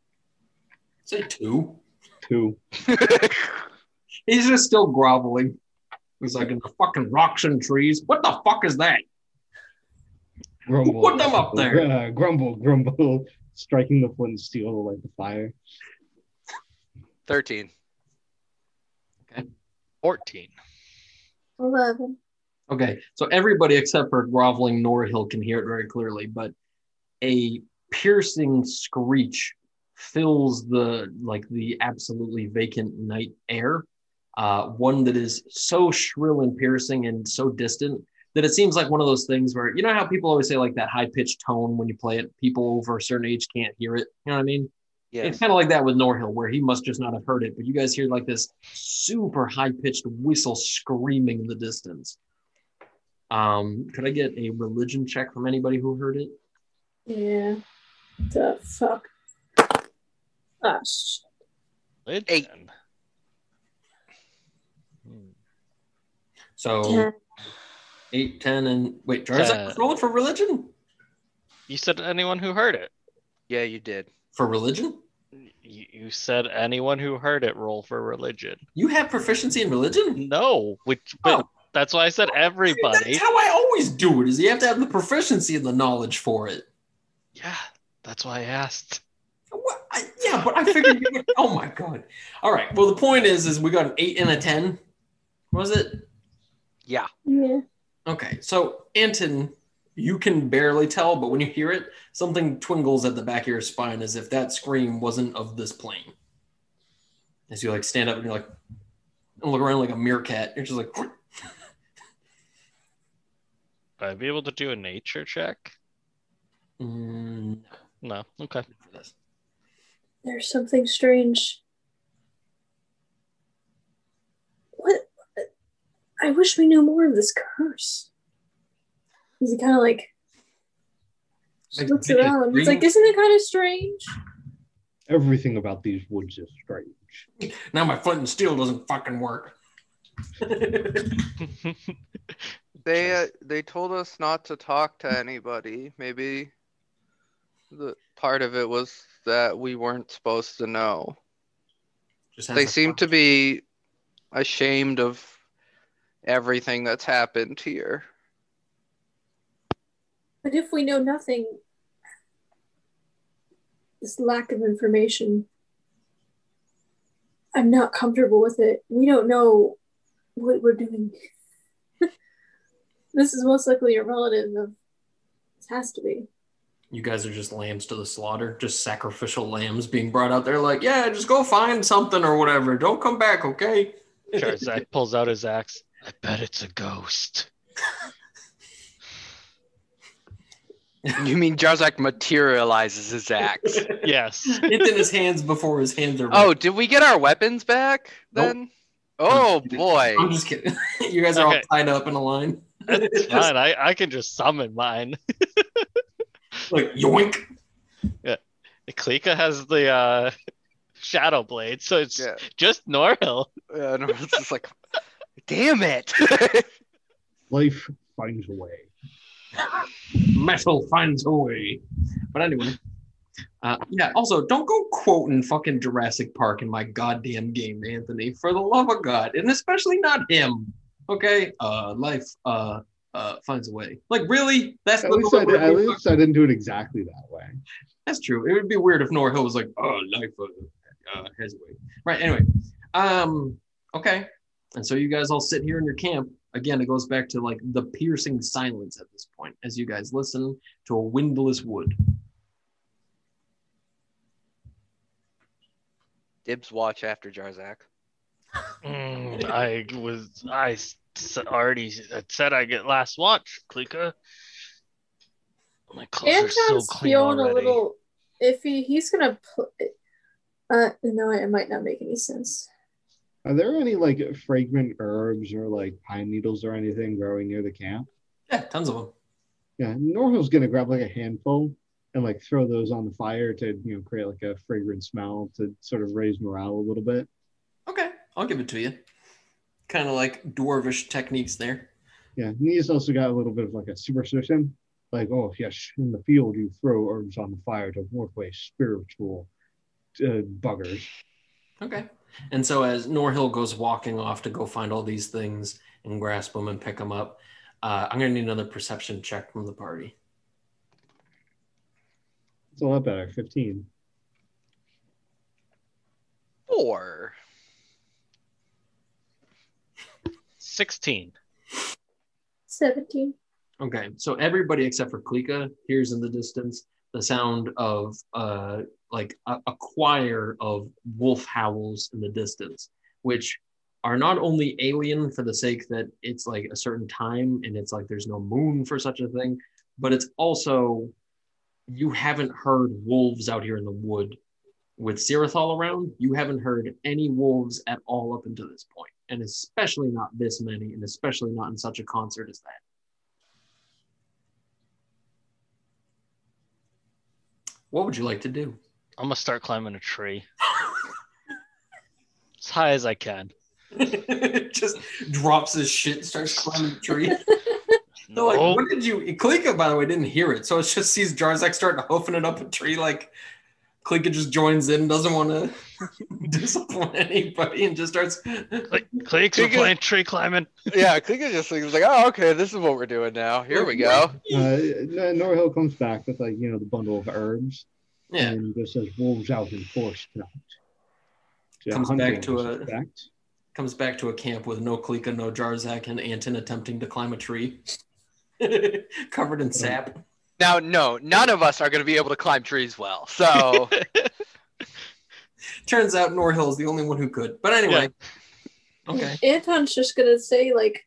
Say two.
two.
He's just still groveling. He's like in the fucking rocks and trees. What the fuck is that?
Grumble.
Put them up there.
Uh, grumble, grumble, striking the flint steel to light the fire.
13. Okay.
14.
11.
Okay, so everybody except for groveling Norhill can hear it very clearly, but a piercing screech fills the like the absolutely vacant night air. Uh, one that is so shrill and piercing and so distant that it seems like one of those things where you know how people always say like that high pitched tone when you play it, people over a certain age can't hear it. You know what I mean?
Yes.
It's kind of like that with Norhill, where he must just not have heard it, but you guys hear like this super high pitched whistle screaming in the distance. Um, could I get a religion check from anybody who heard it?
Yeah. The fuck. Shit.
Eight.
So
Yeah.
eight, ten, and wait, Jarzak
Uh,
was rolling for religion?
You said anyone who heard it.
Yeah, you did.
For religion?
You, you said anyone who heard it roll for religion.
You have proficiency in religion?
No, which but
Oh.
that's why I said everybody.
That's how I always do it. Is you have to have the proficiency and the knowledge for it.
Yeah, that's why I asked.
What? I, yeah, but I figured you would. Oh my god! All right. Well, the point is, is we got an eight and a ten. Was it?
Yeah.
Yeah.
Okay, so Anton, you can barely tell, but when you hear it, something twingles at the back of your spine as if that scream wasn't of this plane. As you like stand up and you're like, and look around like a meerkat, you're just like,
I'd be able to do a nature check?
mm,
No. Okay.
For this.
There's something strange. What? I wish we knew more of this curse. He kind of like just
Like,
looks
did
around. He's
scream?
like, isn't it kind of strange?
Everything about these woods is strange.
Now my flint and steel doesn't fucking work.
They uh, they told us not to talk to anybody. Maybe the part of it was that we weren't supposed to know.
Just
They seem
fuck-
to be ashamed of everything that's happened here.
But if we know nothing, this lack of information, I'm not comfortable with it. We don't know what we're doing. this is most likely a relative of. This has to be.
You guys are just lambs to the slaughter, just sacrificial lambs being brought out there, like, yeah, just go find something or whatever. Don't come back, okay?
Jarzak pulls out his axe. I bet it's a ghost.
You mean Jarzak materializes his axe?
Yes.
it's in his hands before his hands are.
Oh, did we get our weapons back
Nope.
then? Oh boy.
I'm just kidding. you guys are
Okay.
all tied up in a line.
It's fine. I, I can just summon mine.
like yoink. Yeah.
Klika has the uh, shadow blade, so it's
Yeah.
just Norhill.
Yeah, and it's just like, damn it.
Life finds a way.
Metal finds a way. But anyway. Uh, yeah, also, don't go quoting fucking Jurassic Park in my goddamn game, Anthony. For the love of God. And especially not him. Okay? Uh, life uh, uh, finds a way. Like, really? That's
At
the
least, I,
delivery?
at least I didn't do it exactly that way.
That's true. It would be weird if Norhill was like, "Oh, life uh, uh, has a way." Right. Anyway, um, okay. And so you guys all sit here in your camp. Again, it goes back to like the piercing silence at this point as you guys listen to a windless wood.
Dibs watch after Jarzak.
Mm, I was I s- s- already said I get last watch, Klika. My clothes are so
Anton's
clean
feeling
already.
a little iffy. He's gonna put. Uh, no, it might not make any sense.
Are there any like fragrant herbs or like pine needles or anything growing near the camp?
Yeah, tons of them.
Yeah, Norhill's gonna grab like a handful and like throw those on the fire to you know create like a fragrant smell to sort of raise morale a little bit.
Okay, I'll give it to you. Kind of like dwarvish techniques there.
Yeah, and he's also got a little bit of like a superstition, like oh yes, in the field you throw herbs on the fire to ward away spiritual uh, buggers.
Okay. And so as Norhill goes walking off to go find all these things and grasp them and pick them up, uh, I'm gonna need another perception check from the party.
It's a lot better. Fifteen.
Four.
16.
Seventeen.
Okay, so everybody except for Klika hears in the distance the sound of uh like a, a choir of wolf howls in the distance, which are not only alien for the sake that it's like a certain time and it's like there's no moon for such a thing, but it's also you haven't heard wolves out here in the wood with Sirathal around. You haven't heard any wolves at all up until this point, and especially not this many, and especially not in such a concert as that. What would you like to do?
I'm gonna start climbing a tree as high as I can.
Just drops his shit, and starts climbing the tree.
No,
like, what did you? Klika, by the way, didn't hear it, so it just sees Jarzak starting hoofing it up a tree. Like Klika just joins in, doesn't want to disappoint anybody, and just starts.
Click, clicks, we're
Klika-
playing tree climbing.
Yeah, Klika just thinks like, oh, okay, this is what we're doing now. Here we go.
Uh, Norhill comes back with like you know the bundle of herbs
Yeah,
and just says wolves out in force tonight. Yeah,
Comes back to
I
a-
suspect.
comes back to a camp with no Klika, no Jarzak, and Anton attempting to climb a tree, covered in sap.
Now, no, none of us are going to be able to climb trees well. So,
Turns out Norhill is the only one who could. But anyway, okay.
Anton's just gonna say like,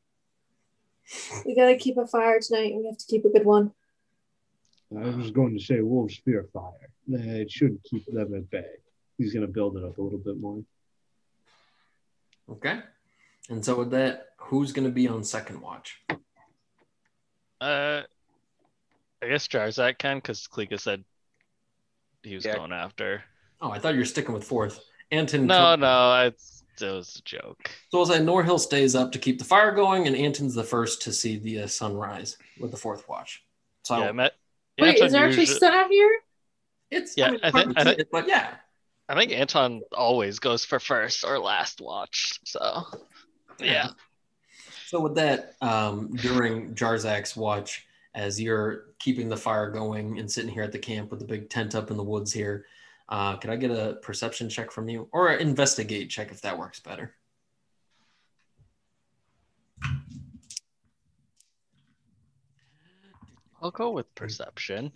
"We gotta keep a fire tonight, and we have to keep a good one."
I was going to say wolves fear fire. It should keep them at bay. He's going to build it up a little bit more.
Okay. And so with that, who's going to be on second watch?
Uh, I guess Jarzak can because Klika said he was
Yeah.
going after.
Oh, I thought you were sticking with fourth. Anton.
No, no, it's, it was a joke.
So we'll say Norhill stays up to keep the fire going, and Anton's the first to see the uh, sunrise with the fourth watch. So
yeah, I met.
Wait,
Anton
is there actually
usually-
sun out here?
it's
Yeah,
I, mean,
I think- I think-
it, but yeah.
I think Anton always goes for first or last watch. So, yeah.
So with that, um, during Jarzak's watch, as you're keeping the fire going and sitting here at the camp with the big tent up in the woods here, uh, could I get a perception check from you, or an investigate check if that works better?
I'll go with perception.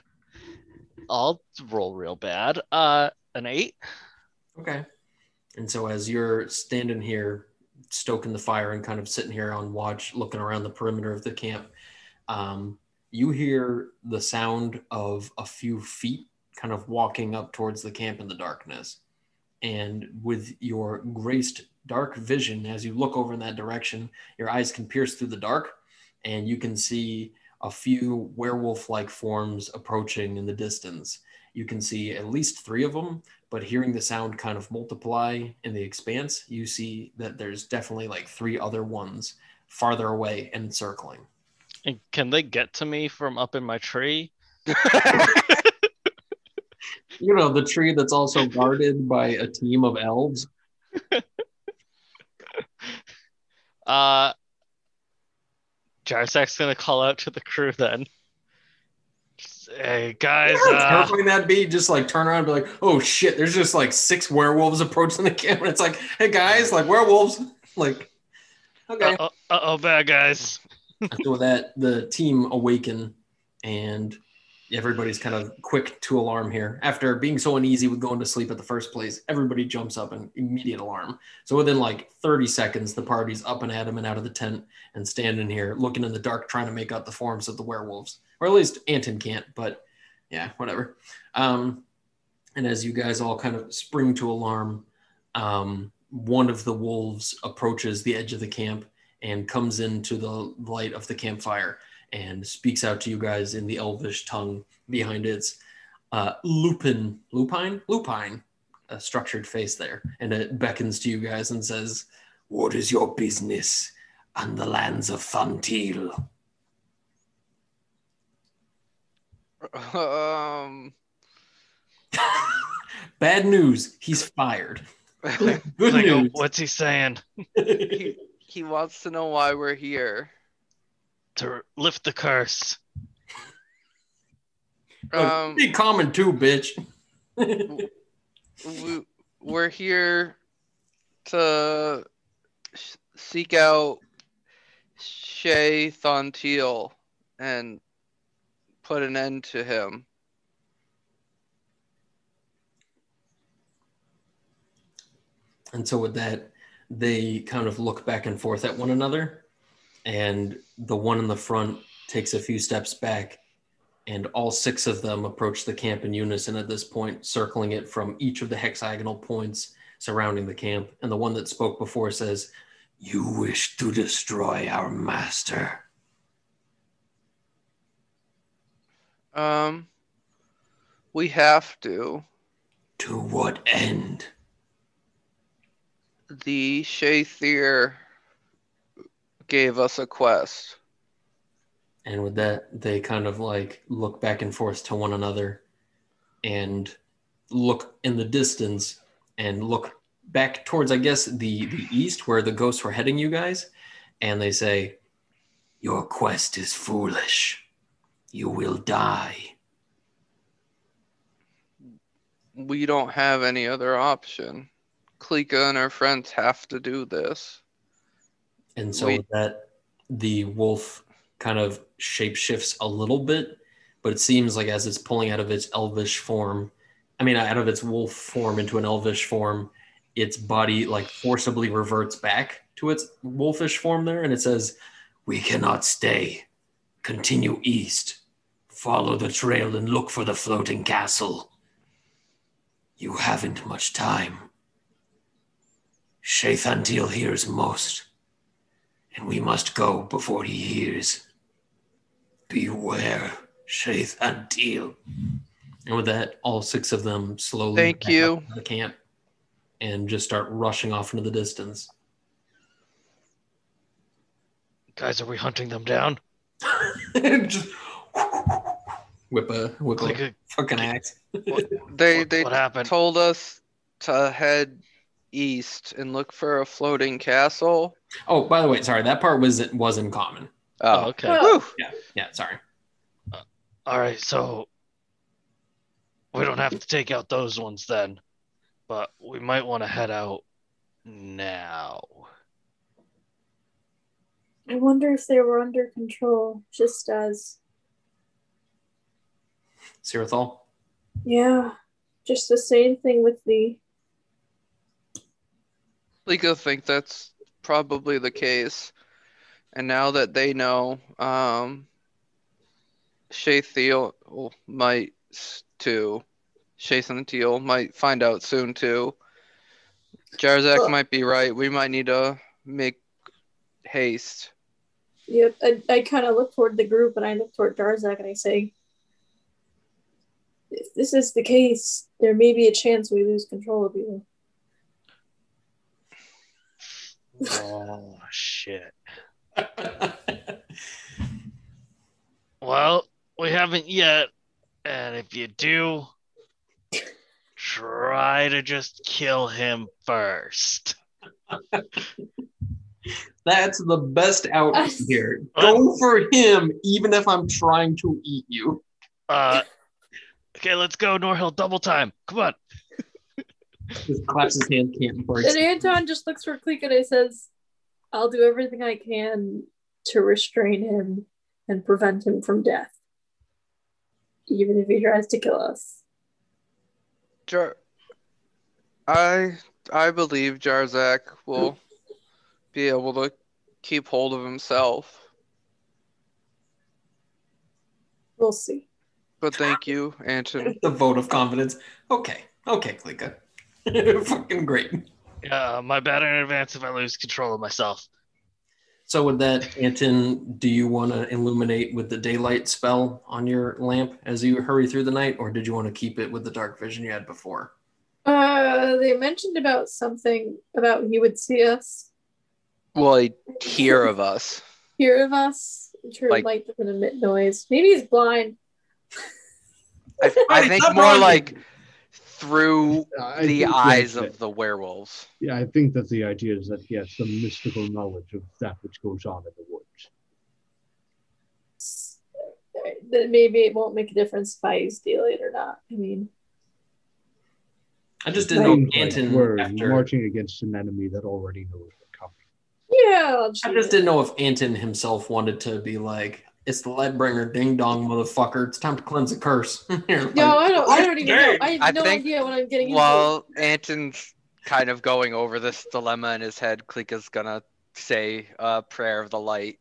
I'll roll real bad. Uh, an eight.
Okay. And so as you're standing here, stoking the fire and kind of sitting here on watch, looking around the perimeter of the camp, um, you hear the sound of a few feet kind of walking up towards the camp in the darkness. And with your graced dark vision, as you look over in that direction, your eyes can pierce through the dark and you can see a few werewolf like forms approaching in the distance you can see at least three of them. But hearing the sound kind of multiply in the expanse, you see that there's definitely like three other ones farther away and circling.
And can they get to me from up in my tree?
You know, the tree that's also guarded by a team of elves.
Uh, Jarzak's gonna call out to the crew then. Hey guys,
How
uh,
terrifying that'd be. Just like turn around and be like, oh shit, there's just like six werewolves approaching the camp. And it's like, hey guys, like werewolves. Like, okay.
uh oh, bad guys.
So that the team awaken and everybody's kind of quick to alarm here. After being so uneasy with going to sleep at the first place everybody jumps up and immediate alarm. So within like 30 seconds the party's up and at him and out of the tent and standing here looking in the dark trying to make out the forms of the werewolves. Or at least anton can't but yeah whatever. Um, and as you guys all kind of spring to alarm um, one of the wolves approaches the edge of the camp and comes into the light of the campfire and speaks out to you guys in the elvish tongue behind its uh, lupin, lupine, lupine, a structured face there, and it beckons to you guys and says, "What is your business on the lands of Thantile?"
um,
Bad news, he's fired. Good
I go,
news.
What's he saying?
he, he wants to know why we're here.
To lift the curse.
Um,
Be common too, bitch.
we, we're here to s- seek out Shae-Thantile and put an end to him.
And so with that, they kind of look back and forth at one another, and the one in the front takes a few steps back, and all six of them approach the camp in unison at this point, circling it from each of the hexagonal points surrounding the camp. And the one that spoke before says, "You wish to destroy our master."
Um, we have to.
To what end?
The Shae-Cyr gave us a quest.
And with that, they kind of like look back and forth to one another and look in the distance and look back towards, I guess, the, the east where the ghosts were heading you guys. And they say, Your quest is foolish. You will die.
We don't have any other option. Klika and her friends have to do this.
And so with that, the wolf kind of shapeshifts a little bit, but it seems like as it's pulling out of its elvish form, I mean, out of its wolf form into an elvish form, its body like forcibly reverts back to its wolfish form there. And it says, We cannot stay. Continue east. Follow the trail and look for the floating castle. You haven't much time. Shae-Thantile hears most and we must go before he hears. Beware, Shae-Thantile. And with that, all six of them slowly
Thank you.
up to the camp and just start rushing off into the distance.
Guys, are we hunting them down?
just whip a whip
Like
a
a,
fucking axe.
They
what,
they
what happened?
told us to head east and look for a floating castle.
Oh, by the way, sorry, that part was was in common.
oh, oh okay.
Whew.
Yeah, sorry.
Uh, all right, so we don't have to take out those ones then, but we might want to head out now.
I wonder if they were under control, just as
Sirathal.
yeah, just the same thing with the
Klika think that's probably the case. And now that they know, um, Shaythiel might s- too. Shaythiel might find out soon too. Jarzak might be right. We might need to make haste.
Yep, I, I kind of look toward the group and I look toward Jarzak and I say, if this is the case, there may be a chance we lose control of you.
Oh shit. Well, we haven't yet. And if you do, try to just kill him first.
That's the best outcome here. Go for him, even if I'm trying to eat you.
Uh okay, let's go, Norhill, double time. Come on.
Just claps his hand can't before
And Anton just looks for Cleek and he says, I'll do everything I can to restrain him and prevent him from death. Even if he tries to kill us.
Jar- I I believe Jarzak will be able to keep hold of himself.
We'll see.
But thank you, Anton.
the vote of confidence. Okay, okay, Klika. Fucking great.
Yeah, my bad in advance if I lose control of myself.
So with that, Anton, do you want to illuminate with the daylight spell on your lamp as you hurry through the night, or did you want to keep it with the dark vision you had before?
Uh, they mentioned about something about he would see us,
Well, he'd hear of us.
hear of us. True,
Like-
light doesn't emit noise. Maybe he's blind.
I, I think more
running.
like through
I
uh,
the
eyes
that-
of the werewolves.
Yeah, I think that the idea is that he has some mystical knowledge of that which goes on in the woods.
Then maybe it won't make a difference if I use daylight or not. I mean,
I just didn't know
Seems like
Anton
we're
after.
marching against an enemy that already knows we're coming.
yeah. I'll
I just didn't know if Anton himself wanted to be like, "It's the lead bringer, ding dong, motherfucker! It's time to cleanse the curse." You're like,
No, I don't. I don't even know. I have
I
no
think
idea what I'm getting into.
While Anton's kind of going over this dilemma in his head, Klika's gonna say a prayer of the light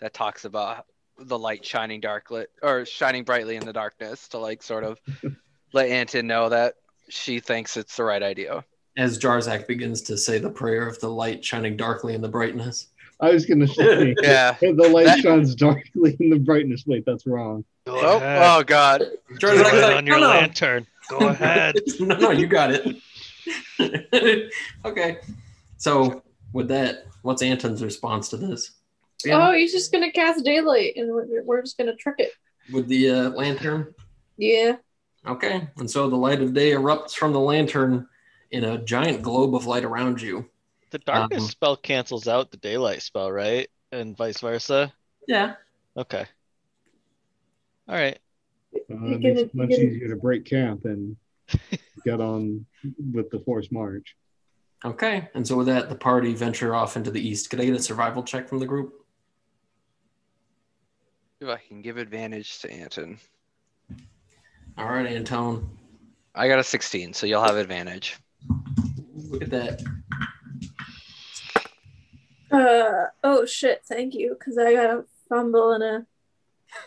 that talks about the light shining darkly or shining brightly in the darkness to like sort of let Anton know that she thinks it's the right idea.
As Jarzak begins to say the prayer of the light shining darkly in the brightness.
I was gonna say
Yeah.
the light
That-
shines darkly in the brightness. Wait, that's wrong.
Go
Oh,
ahead.
oh God.
Do
Jarzak's
it
like,
on your
"No, no."
lantern. Go ahead.
no, no, you got it. okay. So with that, what's Anton's response to this?
Oh, he's just gonna cast daylight, and we're, we're just gonna trick it.
With the uh, lantern?
Yeah.
Okay. And so the light of day erupts from the lantern in a giant globe of light around you.
The darkness
Um,
spell cancels out the daylight spell, right? And vice versa.
Yeah.
Okay. All right.
Uh, it makes it much
can-
easier to break camp and get on with the forced march.
Okay. And so with that, the party venture off into the east. Could I get a survival check from the group?
If I can give advantage to Anton.
All right, Anton.
I got a 16, so you'll have advantage.
Look at that.
Uh oh shit! Thank you, because I got a fumble and a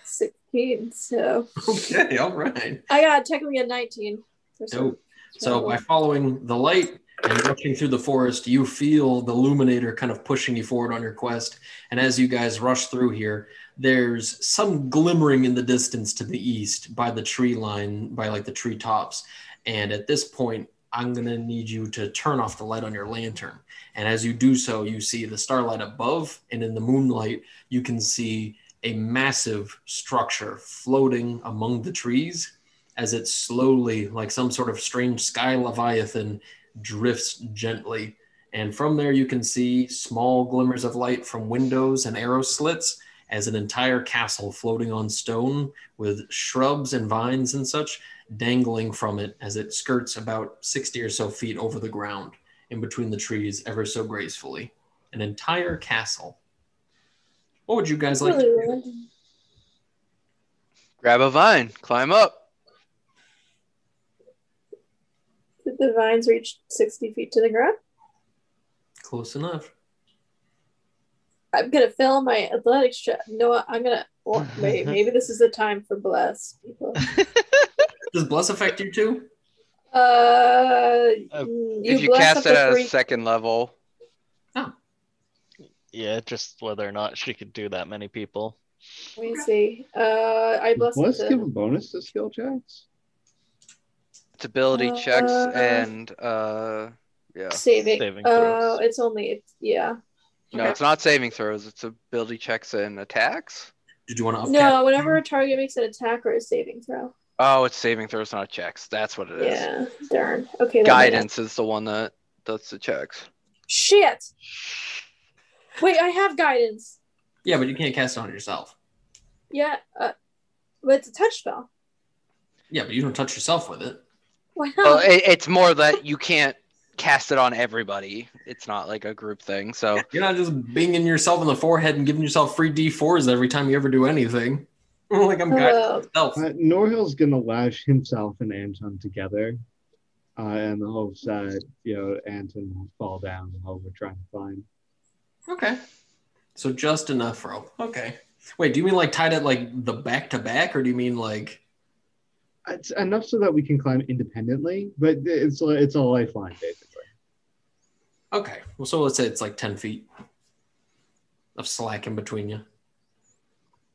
sixteen, so
Okay. All right.
I got technically a nineteen.
Dope. So by following the light and rushing through the forest, you feel the illuminator kind of pushing you forward on your quest. And as you guys rush through here, there's some glimmering in the distance to the east by the tree line, by like the tree tops. And at this point, I'm gonna need you to turn off the light on your lantern. And as you do so, you see the starlight above, and in the moonlight, you can see a massive structure floating among the trees as it slowly, like some sort of strange sky leviathan, drifts gently. And from there, you can see small glimmers of light from windows and arrow slits as an entire castle floating on stone with shrubs and vines and such dangling from it as it skirts about 60 or so feet over the ground in between the trees ever so gracefully. An entire castle. What would you guys like to do?
Grab a vine, climb up.
Did the vines reach sixty feet to the ground?
Close enough.
I'm gonna fail my athletics check. No. I'm gonna well, wait. Maybe this is the time for bless people.
Does bless affect you too?
Uh,
Uh,
you
if you cast it at
three-
a second level, Oh.
Yeah, just whether or not she could do that many people.
Let me see. Uh, I bless.
Let's give a bonus to skill checks.
Stability checks
Uh,
and uh, yeah.
Saving.
Saving
Oh,
throws.
it's only it's yeah.
No,
Okay.
it's not saving throws. It's ability checks and attacks.
Did you want to
No, whenever a target makes an attack or a saving throw.
Oh, it's saving throws, not checks. That's what it is.
Yeah, darn. Okay. that might not-
Guidance is the one that does the checks.
Shit. Wait, I have guidance.
Yeah, but you can't cast it on yourself.
Yeah, uh, but it's a touch spell.
Yeah, but you don't touch yourself with it.
Why not?
Well, it, it's more that you can't cast it on everybody. It's not like a group thing. So
You're not just binging yourself in the forehead and giving yourself free D4s every time you ever do anything. like I'm guiding myself.
Uh, Norhill's gonna lash himself and Anton together, uh, in the hopes that you know Anton won't fall down while we're trying to find.
Okay. So just enough rope. Okay. Wait, do you mean like tied it like the back to back, or do you mean like
It's enough so that we can climb independently, but it's a, it's a lifeline basically.
okay? Well, so let's say it's like ten feet of slack in between you.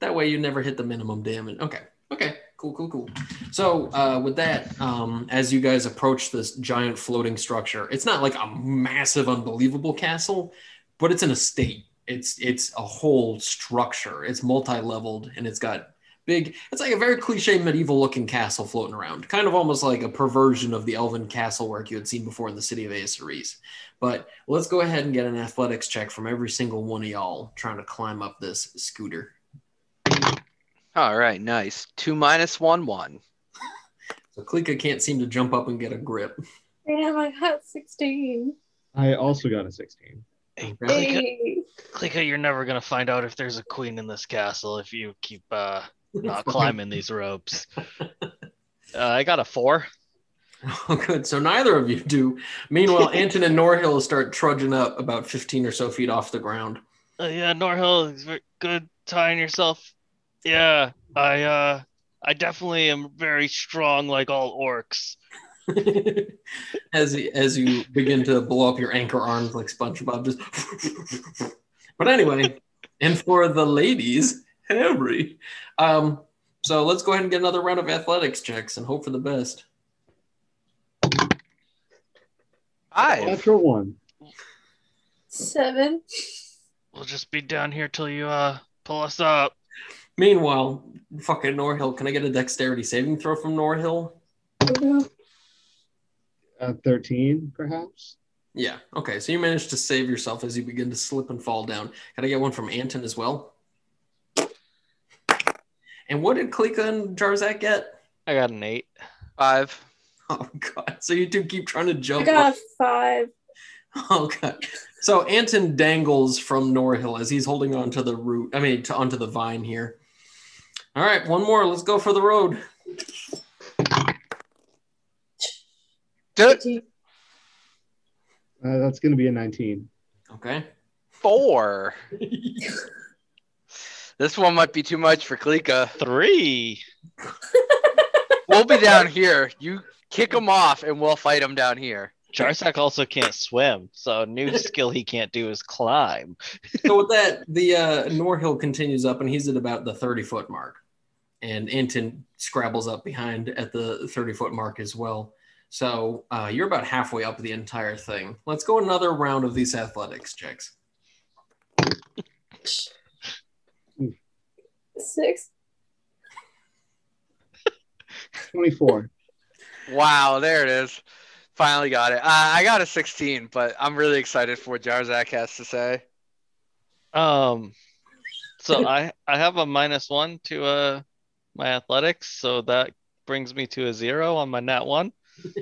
That way, you never hit the minimum damage. Okay. Okay. Cool. Cool. Cool. So uh, with that, um, as you guys approach this giant floating structure, it's not like a massive, unbelievable castle, but it's an estate. It's it's a whole structure. It's multi-leveled and it's got big. It's like a very cliche medieval-looking castle floating around, kind of almost like a perversion of the elven castle work you had seen before in the city of Aesaris. But let's go ahead and get an athletics check from every single one of y'all trying to climb up this scooter.
All right, nice. Two minus one one.
So Klika can't seem to jump up and get a grip.
damn, I got 16.
I also got a 16.
Really?
Hey.
Klika, you're never gonna find out if there's a queen in this castle if you keep uh, not climbing these ropes. Uh, I got a four.
Oh, good. So neither of you do. Meanwhile, Anton and Norhill start trudging up about 15 or so feet off the ground.
Uh, yeah, Norhill, is good tying yourself. Yeah, I uh, I definitely am very strong, like all orcs.
as as you begin to blow up your anchor arms like SpongeBob, just. but anyway, and for the ladies, Harry. Um, so let's go ahead and get another round of athletics checks and hope for the best.
Five.
Natural one.
Seven.
We'll just be down here till you uh pull us up.
Meanwhile, fucking Norhill, can I get a dexterity saving throw from Norhill?
Uh, 13, perhaps.
Yeah. Okay. So you managed to save yourself as you begin to slip and fall down. Can I get one from Anton as well? And what did Klika and Jarzak get?
I got an eight.
Five.
Oh god. So you two keep trying to jump.
I got
up.
five.
Oh god. So Anton dangles from Norhill as he's holding onto the root. I mean, to, onto the vine here. All right, one more. Let's go for the road.
Duh,
18.
Uh, that's going to be a 19.
Okay.
Four. This one might be too much for Klika.
Three.
We'll be down here. You kick him off, and we'll fight him down here.
Jarzak also can't swim, so a new skill he can't do is climb.
so with that, the uh, Norhill continues up, and he's at about the thirty foot mark, and Anton scrabbles up behind at the thirty foot mark as well. So uh, you're about halfway up the entire thing. Let's go another round of these athletics checks.
Six.
24.
Wow, there it is. Finally got it. Uh, I got a 16, but I'm really excited for what Jarzak has to say.
Um, so I I have a minus one to uh my athletics, so that brings me to a zero on my nat one.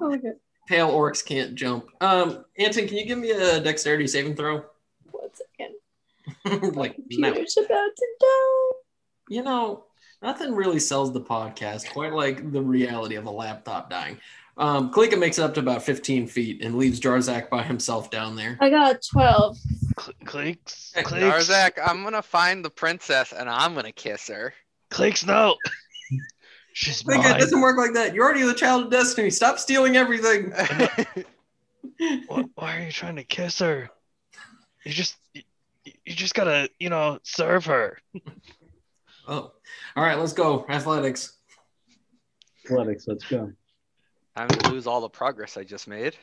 oh.
Pale orcs can't jump. Um, Anton, can you give me a dexterity saving throw?
One second.
like now.
Computer's about to die.
You know, nothing really sells the podcast quite like the reality of a laptop dying. Um, Klika makes it up to about 15 feet and leaves Jarzak by himself down there.
I got 12.
Cl- Cleeks,
Hey,
cleeks,
Jarzak, I'm gonna find the princess and I'm gonna kiss her.
cleeks, no. She's
Klika, it
mine.
doesn't work like that. You're already the child of destiny. Stop stealing everything.
Why, why are you trying to kiss her? You just you, you just gotta you know serve her.
Oh, all right, let's go. Athletics.
Athletics, let's go.
Time to lose all the progress I just made.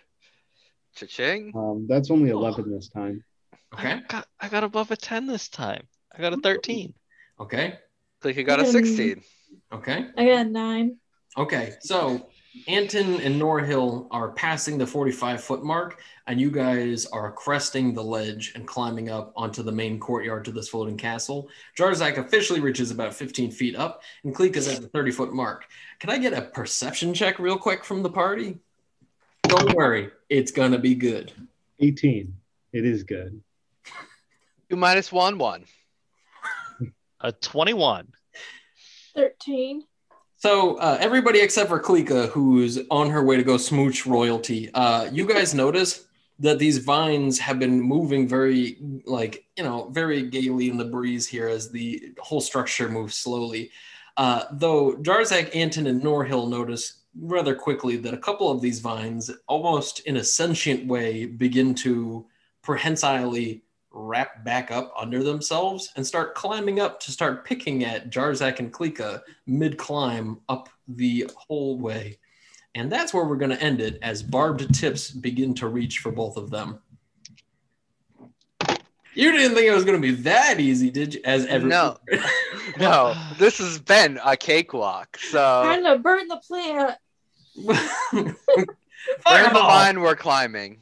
Cha-ching.
Um, that's only 11 this time.
Okay.
I got, I got above a 10 this time. I got a 13.
Okay.
Click you got a 16.
Okay.
I got a nine.
Okay. So Anton and Norhill are passing the 45 foot mark, and you guys are cresting the ledge and climbing up onto the main courtyard to this floating castle. Jarzak officially reaches about 15 feet up, and Cleek is at the 30 foot mark. Can I get a perception check real quick from the party? Don't worry, it's gonna be good.
18. It is good.
You minus one one.
A 21.
Thirteen.
So uh, everybody except for Klika, who's on her way to go smooch royalty, uh, you guys notice that these vines have been moving very, like you know, very gaily in the breeze here as the whole structure moves slowly. Uh, though Jarzak, Anton, and Norhill notice rather quickly that a couple of these vines, almost in a sentient way, begin to prehensilely wrap back up under themselves and start climbing up to start picking at Jarzak and Klika mid climb up the whole way. And that's where we're going to end it as barbed tips begin to reach for both of them. You didn't think it was going to be that easy, did you? As ever.
No. No, this has been a cakewalk. So
Trying to burn the plant.
burn the
Fireball.
line we're climbing.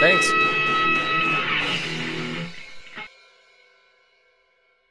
Thanks.